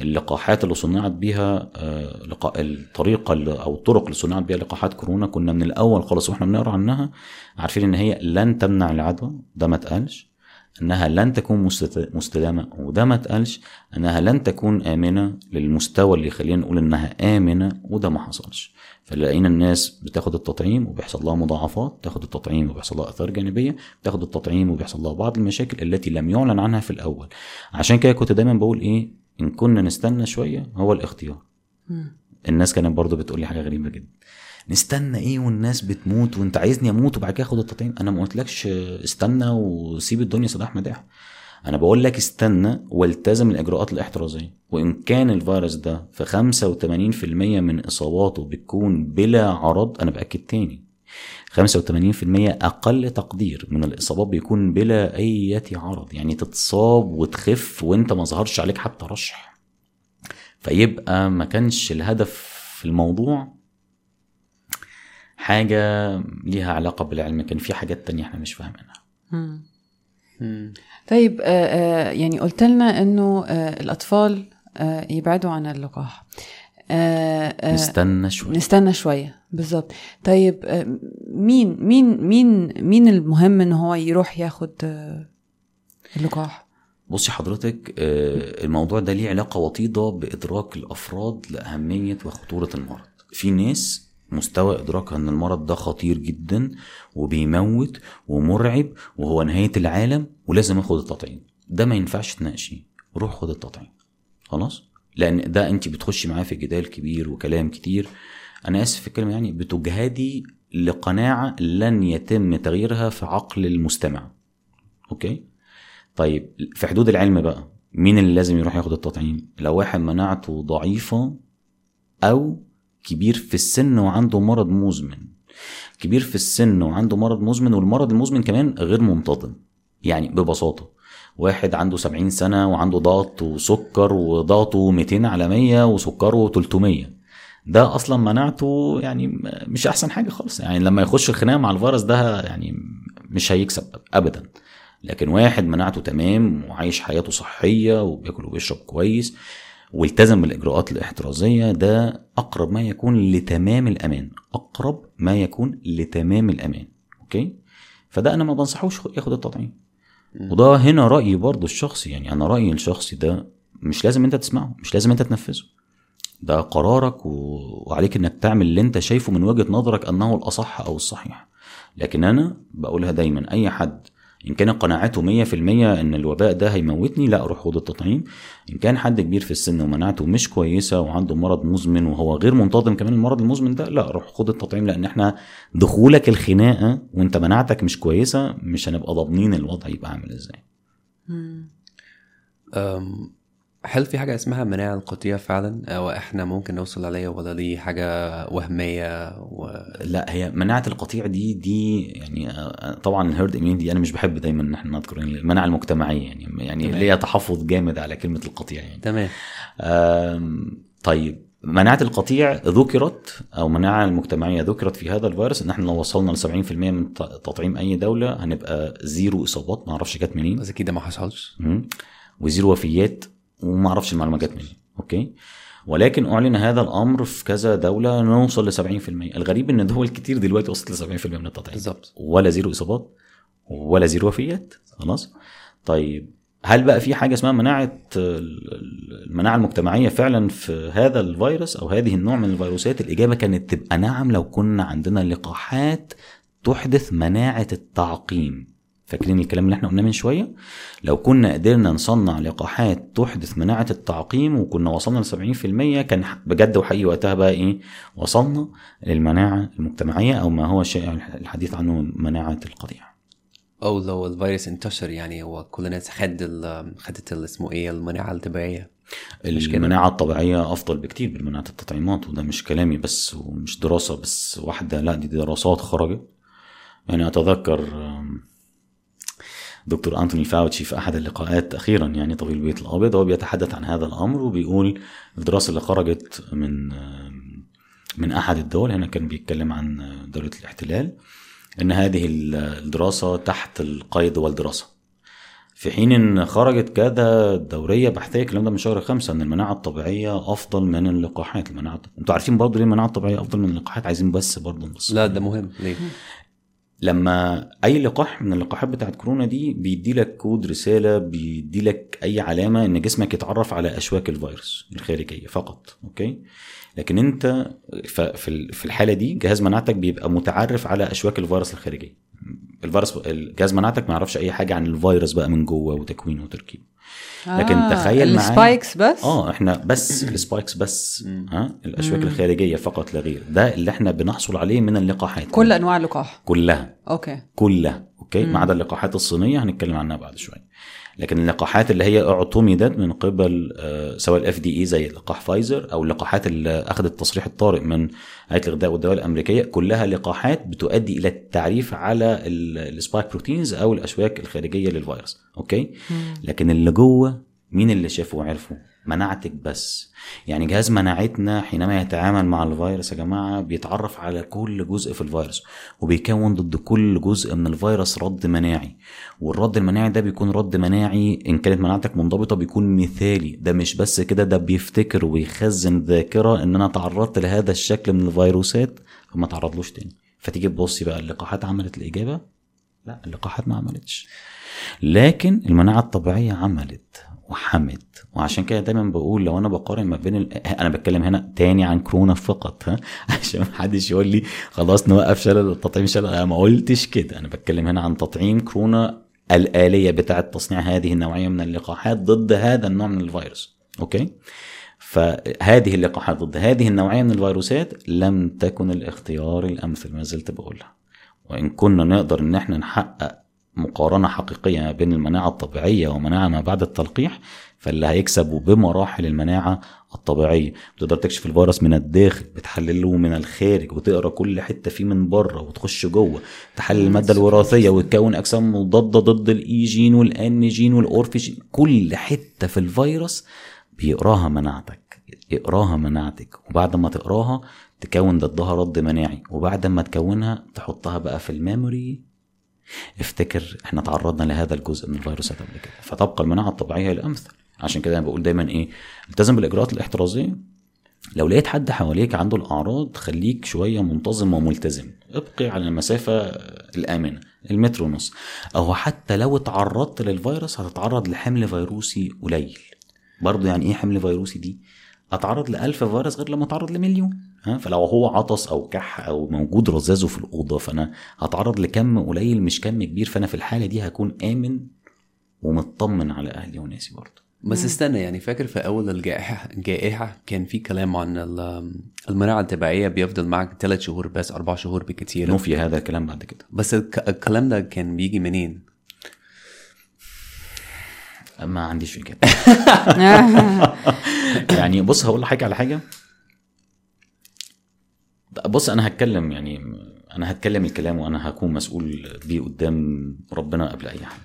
اللقاحات اللي صنعت بيها آه، لقا... الطريقة أو الطرق اللي صنعت بيها لقاحات كورونا كنا من الأول خالص وإحنا بنقرأ عنها عارفين إن هي لن تمنع العدوى ده ما اتقالش. أنها لن تكون مست- مستدامة وده ما اتقالش أنها لن تكون آمنة للمستوى اللي يخلينا نقول إنها آمنة وده ما حصلش. فلقينا الناس بتاخد التطعيم وبيحصل لها مضاعفات تاخد التطعيم وبيحصل لها آثار جانبية تاخد التطعيم وبيحصل لها بعض المشاكل التي لم يعلن عنها في الأول. عشان كده كنت دايما بقول إيه إن كنا نستنى شوية هو الاختيار. الناس كانت برضو بتقول لي حاجة غريبة جدا. نستنى إيه والناس بتموت وانت عايزني أموت وبعد كده اخد التطعيم؟ أنا ما قلتلكش استنى وسيب الدنيا سداح مداح أنا بقول لك استنى والتزم الاجراءات الاحترازية. وان كان الفيروس ده في 85% من اصاباته بتكون بلا عرض أنا باكد تاني. 85% أقل تقدير من الاصابات بيكون بلا اي عرض. يعني تتصاب وتخف وانت ما ظهرش عليك حتى رشح. فيبقى ما كانش الهدف في الموضوع حاجة ليها علاقة بالعلم كان في حاجات تانية إحنا مش فاهمينها. طيب آه، آه، يعني قلت لنا إنه آه، الأطفال يبعدوا عن اللقاح. نستنى شوية. نستنى شوية. بالظبط. طيب مين مين مين مين المهم إن هو يروح ياخد اللقاح؟ بصي حضرتك الموضوع ده ليه علاقة وطيدة بإدراك الأفراد لأهمية وخطورة المرض. في ناس مستوى إدراكها إن المرض ده خطير جدا وبيموت ومرعب وهو نهاية العالم ولازم اخد التطعيم. ده ما ينفعش تناقشيه. روح خد التطعيم. خلاص؟ لأن ده أنت بتخشي معاه في جدال كبير وكلام كتير. أنا آسف في الكلمة يعني بتجهدي لقناعة لن يتم تغييرها في عقل المستمع. أوكي؟ طيب في حدود العلم بقى مين اللي لازم يروح ياخد التطعيم؟ لو واحد مناعته ضعيفة أو كبير في السن وعنده مرض مزمن. كبير في السن وعنده مرض مزمن والمرض المزمن كمان غير منتظم. يعني ببساطة واحد عنده 70 سنة وعنده ضغط وسكر وضغطه 200 على 100 وسكره 300 ده أصلا مناعته يعني مش أحسن حاجة خالص. يعني لما يخش الخناقة مع الفيروس ده يعني مش هيكسب ابدا. لكن واحد مناعته تمام وعايش حياته صحية وبياكل وبيشرب كويس والتزم بالإجراءات الاحترازية ده أقرب ما يكون لتمام الأمان أقرب ما يكون لتمام الأمان أوكي؟ فده أنا ما بنصحوش ياخد التطعيم. وده هنا رأيي برضه الشخصي يعني أنا رأيي الشخصي ده مش لازم أنت تسمعه مش لازم أنت تنفذه. ده قرارك و- وعليك إنك تعمل اللي أنت شايفه من وجهة نظرك أنه الأصح أو الصحيح. لكن أنا بقولها دايما أي حد إن كان قناعته 100% إن الوباء ده هيموتني لا روح خد التطعيم. إن كان حد كبير في السن ومناعته مش كويسة وعنده مرض مزمن وهو غير منتظم كمان المرض المزمن ده لا روح خد التطعيم لأن إحنا دخولك الخناقة وأنت مناعتك مش كويسة مش هنبقى ضامنين الوضع يبقى عامل إزاي. هل في حاجة اسمها مناعة القطيع فعلا؟ أو إحنا ممكن نوصل عليها ولا دي حاجة وهمية و... لا هي مناعة القطيع دي دي يعني آه، طبعا ال herd immunity أنا مش بحب دايما إن إحنا نذكر المناعة المجتمعية يعني يعني تمام. ليها تحفظ جامد على كلمة القطيع يعني. تمام. طيب مناعة القطيع ذكرت أو مناعة المجتمعية ذكرت في هذا الفيروس إن إحنا لو وصلنا ل 70% من تطعيم أي دولة هنبقى zero إصابات ما أعرفش جت منين. بس أكيد ده ما حصلش. و zero وفيات وما أعرفش المعلومة جت منين. okay؟ ولكن أعلن هذا الأمر في كذا دولة نوصل ل 70% الغريب إن دول كتير دلوقتي وصلت ل 70% من التطعيم. بالظبط. ولا zero إصابات ولا zero وفيات. خلاص؟ طيب هل بقى في حاجة اسمها مناعة ال- المناعة المجتمعية فعلا في هذا الفيروس أو هذه النوع من الفيروسات؟ الإجابة كانت تبقى نعم لو كنا عندنا لقاحات تحدث مناعة التعقيم. فاكرين الكلام اللي إحنا قلناه من شوية؟ لو كنا قدرنا نصنع لقاحات تحدث مناعة التعقيم وكنا وصلنا ل 70% كان بجد وحقيقي وقتها بقى إيه؟ وصلنا للمناعة المجتمعية أو ما هو شائع الحديث عنه مناعة القطيع. أو لو الفيروس انتشر يعني وكل الناس خد. خدت اسمه المناعة الطبيعية. كده. المناعة الطبيعية أفضل بكتير من مناعة التطعيمات وده مش كلامي بس ومش دراسة بس واحدة لا دي دراسات خرجت. يعني أتذكر آم، دكتور أنتوني فاوتشي في أحد اللقاءات أخيرا يعني طبيب البيت الأبيض هو بيتحدث عن هذا الأمر وبيقول الدراسة اللي خرجت من من أحد الدول هنا كان بيتكلم عن دولة الاحتلال إن هذه الدراسة تحت القيد والدراسة. في حين إن خرجت كذا دورية بحثية الكلام ده من شهر خمسة إن المناعة الطبيعية أفضل من اللقاحات المناعة أنتوا عارفين برضه ليه المناعة الطبيعية أفضل من اللقاحات؟ عايزين بس برضه نبص. لا ده مهم. ليه؟ لما أي لقاح من اللقاحات بتاعت كورونا دي بيدي لك كود رسالة بيدي لك أي علامة إن جسمك يتعرف على أشواك الفيروس الخارجية فقط okay؟ لكن أنت في الحالة دي جهاز مناعتك بيبقى متعرف على أشواك الفيروس الخارجية. الفيروس جهاز مناعتك ما يعرفش أي حاجة عن الفيروس بقى من جوه وتكوينه وتركيبه. لكن تخيل معايا- ال spikes بس؟ آه إحنا بس ال spikes بس ها؟ الأشواك الخارجية فقط لا غير. ده اللي إحنا بنحصل عليه من اللقاحات. كل أنواع اللقاح. كلها. أوكي. كلها. أوكي؟ ما عدا اللقاحات الصينية هنتكلم عنها بعد شوية لكن اللقاحات اللي هي اعتمدت من قبل آه، سواء ال FDA زي لقاح فايزر أو اللقاحات اللي أخذت التصريح الطارئ من هيئة الغذاء والدواء الأمريكية كلها لقاحات بتؤدي إلى التعريف على ال spike proteins أو الأشواك الخارجية للفيروس. OK؟ لكن اللي جوه مين اللي شافه وعرفه؟ مناعتك بس. يعني جهاز مناعتنا حينما يتعامل مع الفيروس يا جماعة بيتعرف على كل جزء في الفيروس وبيكون ضد كل جزء من الفيروس رد مناعي والرد المناعي ده بيكون رد مناعي إن كانت مناعتك منضبطة بيكون مثالي. ده مش بس كده ده بيفتكر ويخزن ذاكرة إن أنا تعرضت لهذا الشكل من الفيروسات. فما تعرضلوش تاني. فتيجي تبصي بقى اللقاحات عملت الاجابه لا اللقاحات ما عملتش. لكن المناعة الطبيعية عملت. وحمت وعشان كده دايما بقول لو أنا بقارن ما بين ال... أنا بتكلم هنا تاني عن كورونا فقط ها؟ عشان محدش يقول لي خلاص نوقف شلل التطعيم شلل. أنا ما قلتش كده. أنا بتكلم هنا عن تطعيم كورونا الآلية بتاعة تصنيع هذه النوعية من اللقاحات ضد هذا النوع من الفيروس. أوكي؟ فهذه اللقاحات ضد هذه النوعية من الفيروسات لم تكن الاختيار الأمثل ما زلت بقولها. وإن كنا نقدر إن إحنا نحقق مقارنة حقيقية ما بين المناعة الطبيعية ومناعة ما بعد التلقيح فاللي هيكسبوا بمراحل المناعة الطبيعية. بتقدر تكشف الفيروس من الداخل بتحلله من الخارج وتقرأ كل حتة فيه من بره وتخش جوه. تحلل المادة الوراثية وتكون أجسام مضادة ضد ال E gene وال N gene وال ORF gene كل حتة في الفيروس بيقراها مناعتك اقراها مناعتك. وبعد ما تقراها تكون ضدها رد مناعي. وبعد ما تكونها تحطها بقى في ال memory افتكر إحنا تعرضنا لهذا الجزء من الفيروسات قبل كده. فتبقى المناعة الطبيعية هي الأمثل. عشان كده أنا بقول دايما إيه التزم بالإجراءات الاحترازية. لو لقيت حد حواليك عنده الأعراض خليك شوية منتظم وملتزم. ابقي على المسافة الآمنة المتر ونص أو حتى لو اتعرضت للفيروس هتتعرض لحمل فيروسي قليل. برضه يعني إيه حمل فيروسي دي؟ أتعرض ل 1000 فيروس غير لما أتعرض لمليون. ها فلو هو عطس أو كح أو موجود رذاذه في الأوضة فأنا هتعرض لكم قليل مش كم كبير فأنا في الحالة دي هكون آمن ومطمن على أهلي وناسي برضه. بس استنى يعني فاكر في أول الجائحة الجائحه كان في كلام عن ال- المناعه الطبيعيه بيفضل معك ثلاث شهور بس أربع شهور بكتير. نفي هذا الكلام بعد كده. بس الك- الكلام ده كان بيجي منين؟ ما عنديش اجابه يعني بص هقول لحضرتك على حاجة. بص أنا هتكلم يعني أنا هتكلم الكلام وأنا هكون مسؤول بيه قدام ربنا قبل أي حد.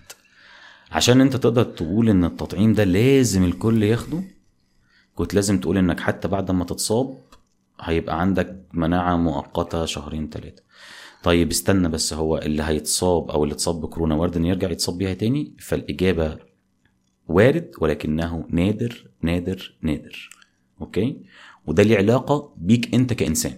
عشان أنت تقدر تقول إن التطعيم ده لازم الكل ياخده كنت لازم تقول إنك حتى بعد ما تتصاب هيبقى عندك مناعة مؤقتة شهرين ثلاثة طيب استنى بس هو اللي هيتصاب أو اللي اتصاب بكورونا وارد انه يرجع يتصاب بيها تاني؟ فالإجابة وارد ولكنه نادر نادر نادر. OK؟ وده ليه علاقة بيك أنت كإنسان.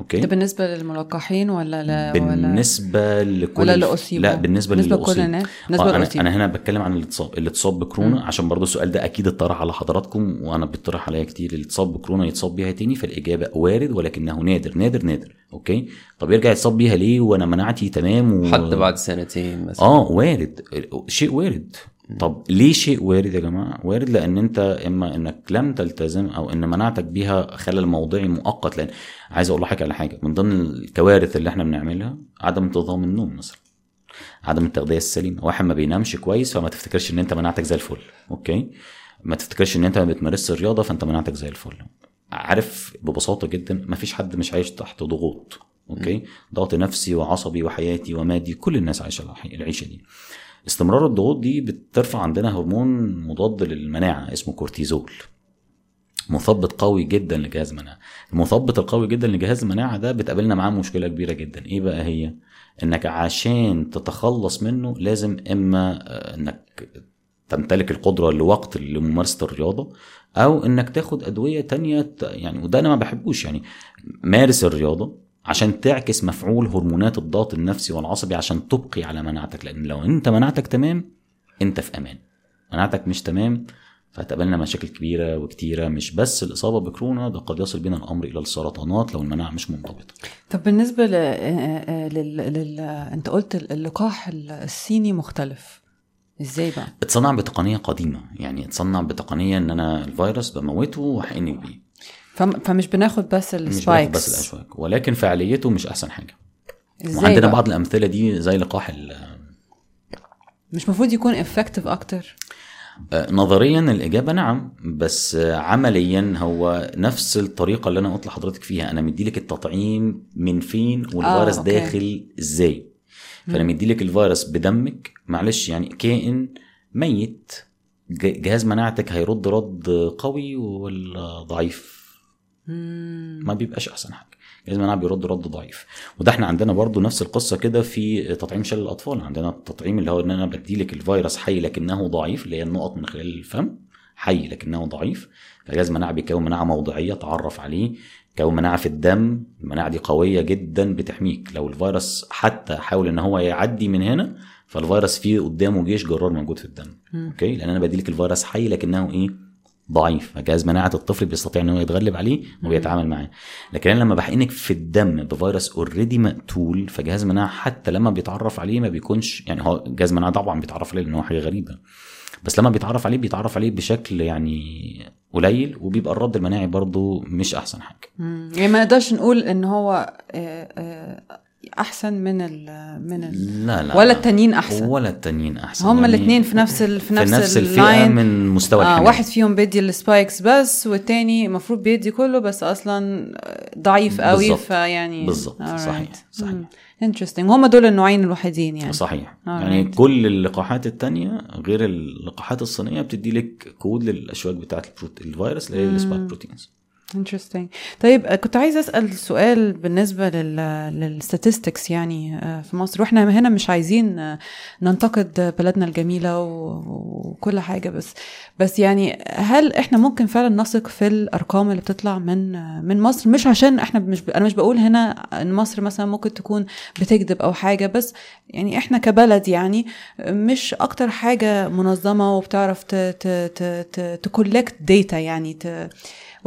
OK؟ ده بالنسبة للملقحين ولا لا ولا بالنسبة لكل ولا اللي أصيبوا؟ لا بالنسبة بالنسبة للي لكل. الناس؟ بالنسبة آه. أنا هنا بتكلم عن اللي اتصاب اللي اتصاب بكورونا عشان برضو السؤال ده أكيد اتطرح على حضراتكم وأنا بيطرح عليا كتير. اللي اتصاب بكورونا يتصاب بيها تاني فالإجابة وارد ولكنه نادر نادر نادر. أوكي؟ طب يرجع يتصاب بيها ليه؟ وأنا مناعتي تمام و... حتى بعد سنتين مثلا. آه وارد. شيء وارد. طب ليه شيء وارد يا جماعة؟ وارد لأن أنت إما إنك لم تلتزم أو إن مناعتك بيها خلل موضعي مؤقت. لأن عايز أقول لحضرتك على حاجة من ضمن الكوارث اللي إحنا بنعملها عدم انتظام النوم مثلا عدم التغذية السليمة. واحد ما بينامش كويس فما تفتكرش إن أنت مناعتك زي الفل OK؟ ما تفتكرش إن أنت ما بتمارسش الرياضة فأنت مناعتك زي الفل. عارف ببساطة جدا ما فيش حد مش عايش تحت ضغوط OK؟ ضغط نفسي وعصبي وحياتي ومادي كل الناس عايشة العيشة دي. استمرار الضغوط دي بترفع عندنا هرمون مضاد للمناعة اسمه كورتيزول. مثبط قوي جدا لجهاز المناعة. المثبط القوي جدا لجهاز المناعة ده بتقابلنا معاه مشكلة كبيرة جدا. إيه بقى هي؟ إنك عشان تتخلص منه لازم إما آه، إنك تمتلك القدرة لوقت لممارسة الرياضة أو إنك تاخد أدوية تانية يعني وده أنا ما بحبوش يعني مارس الرياضة عشان تعكس مفعول هرمونات الضغط النفسي والعصبي عشان تبقي على مناعتك. لأن لو أنت مناعتك تمام أنت في أمان. مناعتك مش تمام فهتقابلنا مشاكل كبيرة وكتيرة مش بس الإصابة بكورونا ده قد يصل بينا الأمر إلى السرطانات لو المناعة مش منضبطة. طب بالنسبة ل... لل... لل... أنت قلت اللقاح الصيني مختلف. إزاي بقى؟ اتصنع بتقنية قديمة. يعني اتصنع بتقنية إن أنا الفيروس بموته واحقنك بيه. فمش بناخد بس مش السبايكس. بس الاشواك ولكن فعاليته مش أحسن حاجة. إزاي وعندنا بقى؟ بعض الأمثلة دي زي لقاح ال- مش المفروض يكون effective أكتر؟ آه، نظريا الإجابة نعم بس عمليا هو نفس الطريقة اللي أنا قلت لحضرتك فيها. أنا مديلك التطعيم من فين والفيروس آه، OK. داخل إزاي. فأنا مديلك الفيروس بدمك. معلش يعني كائن ميت جهاز مناعتك هيرد رد قوي ولا ضعيف. ما بيبقاش أحسن حاجة. جهاز المناعه بيرد رد ضعيف. وده إحنا عندنا برضو نفس القصة كده في تطعيم شلل الأطفال. عندنا التطعيم اللي هو إن أنا بديلك الفيروس حي لكنه ضعيف اللي هي النقط من خلال الفم حي لكنه ضعيف. فجهاز المناعه بيكون مناعة موضعية تعرف عليه. كون مناعة في الدم المناعه دي قوية جدا بتحميك. لو الفيروس حتى حاول إن هو يعدي من هنا فالفيروس فيه قدامه جيش جرار موجود في الدم. OK؟ لأن أنا بديلك الفيروس حي لكنه إيه؟ ضعيف. فجهاز مناعة الطفل بيستطيع إن هو يتغلب عليه وبيتعامل معاه. لكن أنا لما بحقنك في الدم بفيروس already مقتول فجهاز المناعه حتى لما بيتعرف عليه ما بيكونش يعني هو جهاز المناعه طبعا بيتعرف عليه لأن هو حاجة غريبة. بس لما بيتعرف عليه بيتعرف عليه بشكل يعني قليل وبيبقى الرد المناعي برضه مش أحسن حاجة. يعني ما نقدرش نقول إن هو آه، آه، أحسن من ال من ال لا لا ولا لا. التانيين أحسن؟ ولا التانيين أحسن. هما يعني الاثنين في نفس ال... في في نفس, نفس الفئة. من مستوى آه. واحد فيهم بيدي ال spikes بس والتاني المفروض بيدي كله بس أصلا ضعيف قوي. فيعني بالظبط. صحيح صحيح. interesting هم دول النوعين الوحيدين يعني. صحيح. Alright. يعني كل اللقاحات التانية غير اللقاحات الصينية بتدي لك كود للأشواك بتاعة البروت... الفيروس اللي هي السبايك بروتينز. Interesting. طيب آه، كنت عايزة أسأل سؤال بالنسبة لل لل statistics يعني آه، في مصر. وإحنا هنا مش عايزين آه، ننتقد بلدنا الجميلة وكل حاجة بس بس يعني هل إحنا ممكن فعلا نثق في الأرقام اللي بتطلع من من مصر؟ مش عشان إحنا مش ب... أنا مش بقول هنا إن مصر مثلا ممكن تكون بتكذب أو حاجة بس يعني إحنا كبلد يعني مش أكتر حاجة منظمة وبتعرف ت ت ت ت تكولكت داتا يعني ت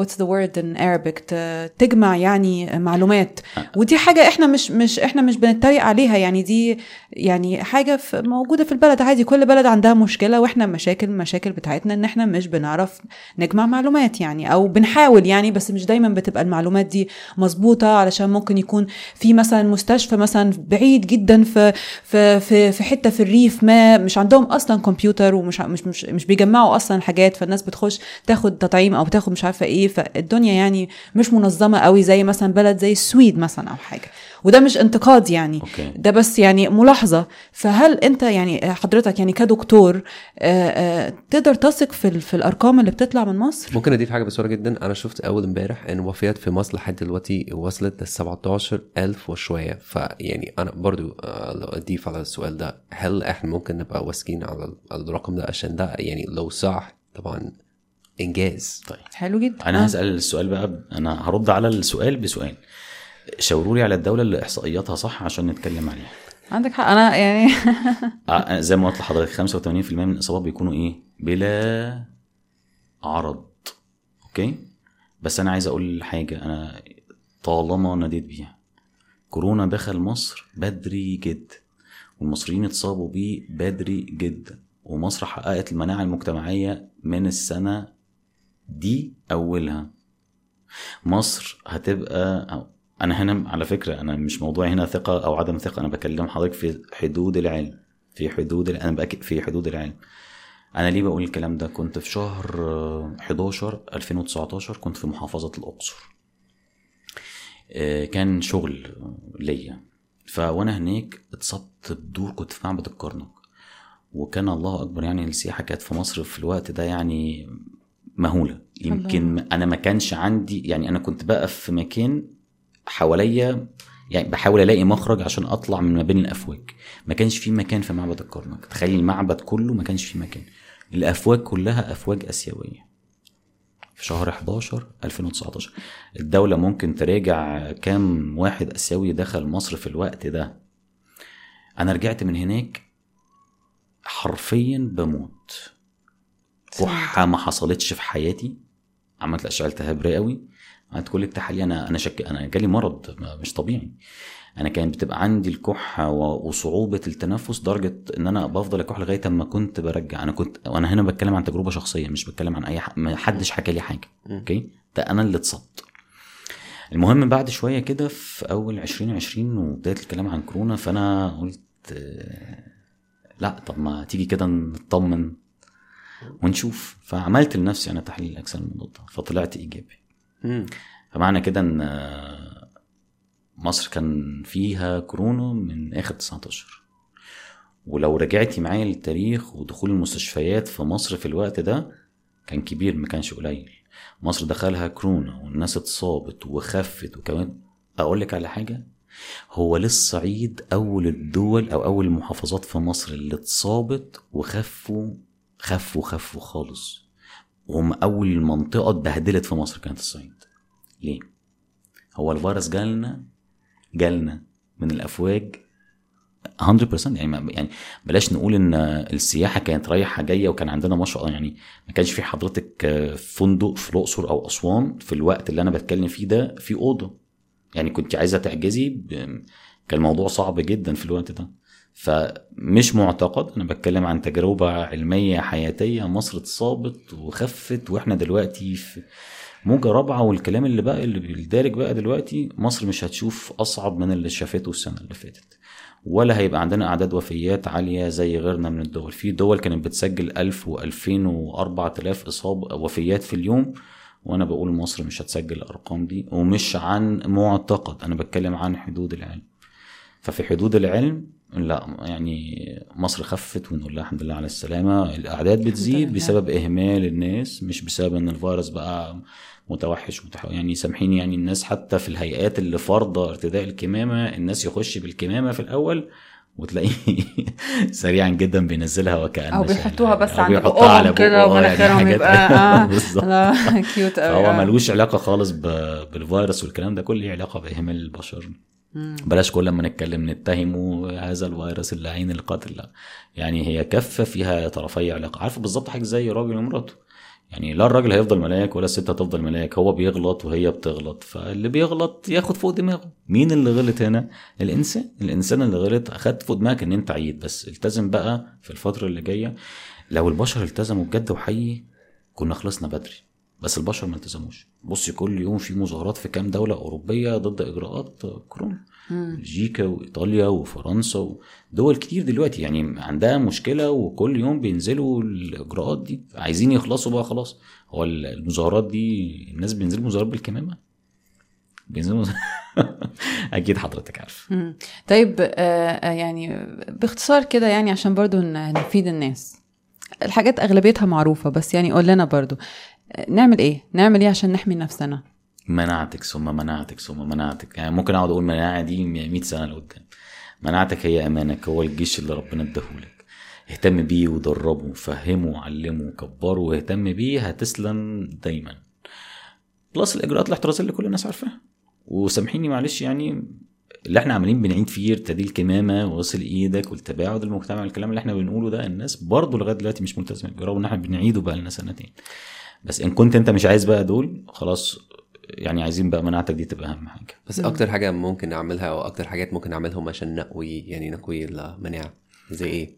what's the word Latin Arabic? تجمع يعني معلومات. ودي حاجة إحنا مش مش إحنا مش بنتريق عليها. يعني دي يعني حاجة في موجودة في البلد. عادي كل بلد عندها مشكلة وإحنا مشاكل مشاكل بتاعتنا إن إحنا مش بنعرف نجمع معلومات يعني أو بنحاول يعني بس مش دايما بتبقى المعلومات دي مظبوطة علشان ممكن يكون في مثلا مستشفى مثلا بعيد جدا في في في, في حتة في الريف ما مش عندهم أصلا كمبيوتر ومش مش مش, مش بيجمعوا أصلا حاجات. فالناس بتخش تاخد تطعيم أو تاخد مش عارفة إيه. فالدنيا يعني مش منظمة قوي زي مثلا بلد زي السويد مثلا أو حاجة. وده مش انتقاد يعني. أوكي. ده بس يعني ملاحظة. فهل أنت يعني حضرتك يعني كدكتور آه، آه، تقدر تثق في في الأرقام اللي بتطلع من مصر؟ ممكن أضيف حاجة بسرعة جدا. أنا شفت أول امبارح إن وفيات في مصر لحد دلوقتي وصلت ل 17000 وشوية. فيعني أنا برضو آه، لو أضيف على السؤال ده هل إحنا ممكن نبقى واثقين على الرقم ده؟ عشان ده يعني لو صح طبعا إنجاز. طيب. حلو جدا. أنا آه. هسأل السؤال بقى ب- أنا هرد على السؤال بسؤال. شاوروا لي على الدولة اللي إحصائياتها صح عشان نتكلم عليها. عندك حق. أنا يعني آه، زي ما قلت لحضرتك 85% من الإصابات بيكونوا إيه؟ بلا عرض. أوكي؟ بس أنا عايز أقول حاجة أنا طالما ناديت بيها. كورونا دخل مصر بدري جدا والمصريين اتصابوا بيه بدري جدا ومصر حققت المناعة المجتمعية من السنة دي أولها. مصر هتبقى أنا هنا على فكرة أنا مش موضوع هنا ثقة أو عدم ثقة أنا بكلم حضرتك في حدود العلم في حدود أنا بأكد في حدود العلم. أنا ليه بقول الكلام ده؟ كنت في شهر آه، 11 2019 كنت في محافظة الأقصر. آه، كان شغل ليا. فوأنا هناك اتصبت بدور كنت في معبد الكرنك. وكان الله أكبر يعني السياحة كانت في مصر في الوقت ده يعني مهولة. يمكن أنا ما كانش عندي يعني أنا كنت بقى في مكان حواليا يعني بحاول ألاقي مخرج عشان أطلع من ما بين الأفواج. ما كانش في مكان في معبد الكرنك. تخيل المعبد كله ما كانش في مكان. الأفواج كلها أفواج آسيوية. في شهر 11 2019 الدولة ممكن تراجع كام واحد آسيوي دخل مصر في الوقت ده. أنا رجعت من هناك حرفيا بموت. كحة ما حصلتش في حياتي. عملت أشعة التهاب رئوي عملت كل التحاليل. أنا أنا شك أنا جالي مرض مش طبيعي. أنا كانت بتبقى عندي الكحة و- وصعوبة التنفس درجة إن أنا بفضل أكح لغاية أما كنت برجع. أنا كنت وأنا هنا بتكلم عن تجربة شخصية مش بتكلم عن أي حد ما حدش حكى لي حاجة. أوكي؟ ده أنا اللي اتصبت. المهم بعد شوية كده في أول 2020 وبداية الكلام عن كورونا فأنا قلت آه، لأ طب ما تيجي كده نطمن ونشوف. فعملت لنفسي أنا تحليل اجسام المضادة فطلعت إيجابي. مم. فمعنى كده إن مصر كان فيها كورونا من آخر 19 ولو رجعتي معايا للتاريخ ودخول المستشفيات في مصر في الوقت ده كان كبير ما كانش قليل. مصر دخلها كورونا والناس اتصابت وخفت وكمان. أقول لك على حاجة هو للصعيد أول الدول أو أول المحافظات في مصر اللي اتصابت وخفوا خفوا خفوا خالص. وهم أول منطقه اتبهدلت في مصر كانت الصعيد. ليه؟ هو الفيروس جالنا جالنا من الأفواج 100% يعني يعني بلاش نقول إن السياحة كانت رايحة جاية وكان عندنا ما شاء الله. يعني ما كانش في حضرتك فندق في الأقصر أو أسوان في الوقت اللي أنا بتكلم فيه ده في أوضة. يعني كنت عايزة تحجزي ب- كان الموضوع صعب جدا في الوقت ده. فمش معتقد أنا بتكلم عن تجربة علمية حياتية مصر اتصابت وخفت وإحنا دلوقتي في موجة رابعة والكلام اللي بقى اللي بيدارج بقى دلوقتي مصر مش هتشوف أصعب من اللي شافته السنة اللي فاتت. ولا هيبقى عندنا أعداد وفيات عالية زي غيرنا من الدول. في دول كانت بتسجل 1000 و2000 و4000 إصابة وفيات في اليوم وأنا بقول مصر مش هتسجل الأرقام دي ومش عن معتقد أنا بتكلم عن حدود العلم. ففي حدود العلم لا يعني مصر خفت ونقول لها الحمد لله على السلامة الأعداد بتزيد. بسبب إهمال الناس مش بسبب إن الفيروس بقى متوحش متح... يعني سامحيني يعني الناس حتى في الهيئات اللي فرضة ارتداء الكمامة الناس يخش بالكمامة في الأول وتلاقيه سريعا جدا بينزلها وكأن أو. بيحطوها بس عند بيحطها على بقهم كده يعني ومناخيرهم حاجات- يبقى آه كيوت قوي آه. ملوش علاقة خالص ب... بالفيروس والكلام ده كله ليه علاقة بإهمال البشر. بلاش كل ما نتكلم نتهمه هذا الفيروس اللعين القاتل لا. يعني هي كفة فيها طرفي علاقة. عارفه بالظبط حاجة زي راجل ومراته. يعني لا الراجل هيفضل ملاك ولا الست هتفضل ملاك. هو بيغلط وهي بتغلط. فاللي بيغلط ياخد فوق دماغه. مين اللي غلط هنا؟ الإنسان. الإنسان اللي غلط اخدت فوق دماغك إن أنت عيد بس. التزم بقى في الفترة اللي جاية. لو البشر التزموا بجد وحقيقي كنا خلصنا بدري. بس البشر ما التزموش. بصي كل يوم في مظاهرات في كام دولة أوروبية ضد إجراءات كورونا. بلجيكا وإيطاليا وفرنسا ودول كتير دلوقتي. يعني عندها مشكلة وكل يوم بينزلوا الإجراءات دي. عايزين يخلصوا بقى خلاص. هو المظاهرات دي الناس بينزلوا مظاهرات بالكمامة؟ بينزلوا أكيد حضرتك عارف. طيب آه، آه، يعني باختصار كده يعني عشان برضو نفيد الناس. الحاجات أغلبيتها معروفة بس يعني قول لنا برضو. نعمل إيه؟ نعمل إيه عشان نحمي نفسنا؟ مناعتك ثم مناعتك ثم مناعتك. يعني ممكن أقعد أقول مناعة دي 100 سنة لقدام. مناعتك هي أمانك هو الجيش اللي ربنا اداهولك اهتم بيه ودربه وفهمه وعلمه وكبره واهتم بيه هتسلم دايما. بلس الإجراءات الاحترازية اللي كل الناس عارفاها. وسامحيني معلش يعني اللي إحنا عمالين بنعيد فيه ارتدي الكمامه وغسل إيدك والتباعد المجتمع الكلام اللي إحنا بنقوله ده الناس برضه لغاية دلوقتي مش ملتزمة. بيه رغم إن إحنا بنعيده بقى لنا سنتين. بس إن كنت أنت مش عايز بقى دول خلاص يعني عايزين بقى مناعتك دي تبقى أهم حاجة. بس أكتر حاجة ممكن نعملها أو أكتر حاجات ممكن نعملهم عشان نقوي يعني نقوي المناعة زي إيه؟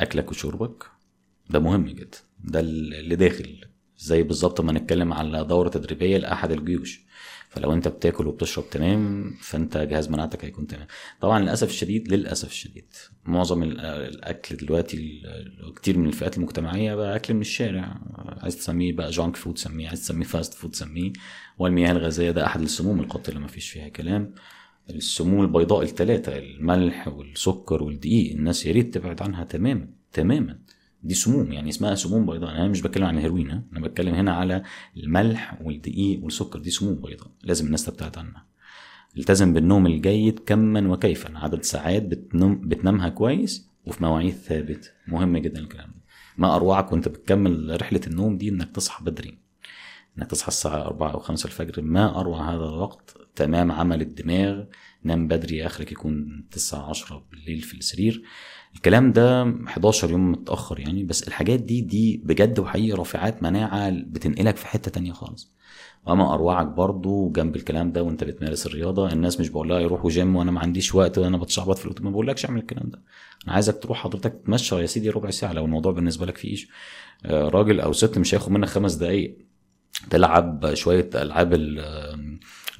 أكلك وشربك. ده مهم جدا. ده اللي داخل. زي بالظبط ما نتكلم على دورة تدريبية لأحد الجيوش. فلو انت بتاكل وبتشرب تمام فانت جهاز مناعتك هيكون تمام. طبعا للأسف الشديد للأسف الشديد. معظم ال- الأكل دلوقتي كتير من الفئات المجتمعية بقى أكل من الشارع. عايز تسميه بقى junk food سميه عايز تسميه fast food سميه. والمياه الغازية ده أحد السموم القاتلة ما فيش فيها كلام. السموم البيضاء الثلاثه الملح والسكر والدقيق الناس يا ريت تبعد عنها تماما تماما. دي سموم يعني اسمها سموم بيضاء أنا مش بتكلم عن الهيروين؟ أنا بتكلم هنا على الملح والدقيق والسكر دي سموم بيضاء لازم الناس تبتعد عنها. التزم بالنوم الجيد كما وكيفا عدد ساعات بتنم بتنامها كويس وفي مواعيد ثابت. مهم جدا الكلام ده. ما أروعك وأنت بتكمل رحلة النوم دي إنك تصحى بدري. إنك تصحى الساعة 4 أو 5 الفجر ما أروع هذا الوقت. تمام عمل الدماغ نام بدري آخرك يكون 9 10 بالليل في السرير. الكلام ده 11 يوم متأخر يعني بس الحاجات دي دي بجد وحقيقي رافعات مناعة بتنقلك في حتة تانية خالص. وأما اروعك برضو جنب الكلام ده وأنت بتمارس الرياضة الناس مش بقول لها يروحوا جيم وأنا ما عنديش وقت وأنا بتشعبط في الأوتوبيس ما بقولكش اعمل الكلام ده. أنا عايزك تروح حضرتك تمشى يا سيدي ربع ساعة لو الموضوع بالنسبة لك فيه آه، راجل أو ست مش هياخد منك خمس دقايق تلعب شوية ألعاب ال-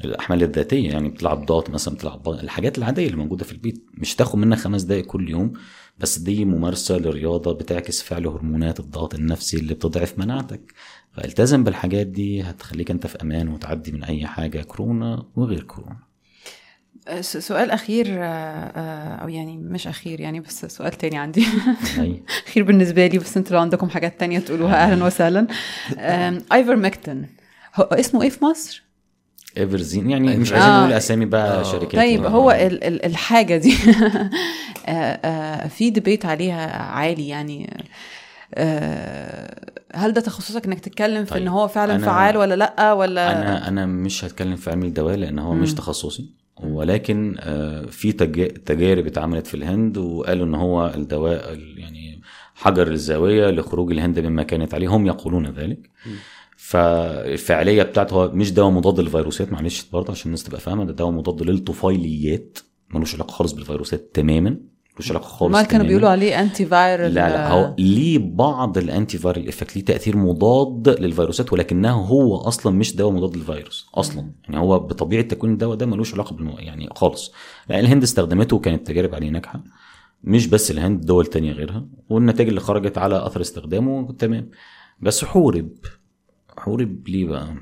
الأحمال الذاتية يعني بتلعب ضغط مثلا بتلعب الحاجات العادية اللي موجودة في البيت مش تاخد منك خمس دقايق كل يوم. بس دي ممارسة لرياضه بتعكس فعل هرمونات الضغط النفسي اللي بتضعف مناعتك. فالتزم بالحاجات دي هتخليك انت في أمان وتعدي من اي حاجة كورونا وغير كورونا. س- سؤال أخير آه، آه، أو يعني مش أخير يعني بس سؤال تاني عندي. أي. خير بالنسبة لي بس أنتوا لو عندكم حاجات تانية تقولوها أهلا وسهلا. Iver هو اسمه إيه في مصر؟ إيفرزين يعني مش آه. عايزين نقول أسامي بقى آه. شركات طيب آه. هو ال- ال- الحاجة دي آه، آه، في ديبيت عليها عالي يعني آه، هل ده تخصصك إنك تتكلم في طيب، ان هو فعلا فعال ولا لأ ولا أنا أنا مش هتكلم في علم الدواء لأن هو مش مم. تخصصي ولكن آه، في تج- تجارب اتعملت في الهند وقالوا إن هو الدواء ال- يعني حجر الزاوية لخروج الهند مما كانت عليه هم يقولون ذلك فالفعاليه بتاعته مش دواء مضاد للفيروسات معلش برضه عشان الناس تبقى فاهمة ده دواء مضاد للطفيليات ملوش علاقة خالص بالفيروسات تماما ملوش علاقة خالص ما كانوا. بيقولوا عليه antiviral لا لا هو ليه بعض ال antiviral effect ليه تأثير مضاد للفيروسات ولكنه هو أصلا مش دواء مضاد للفيروس أصلا. يعني هو بطبيعة تكوين الدواء ده ملوش علاقة بالمو... يعني خالص. لا الهند استخدمته وكانت تجارب عليه ناجحة مش بس الهند دول تانية غيرها والنتائج اللي خرجت على أثر استخدامه تمام. بس حورب. حورب ليه بقى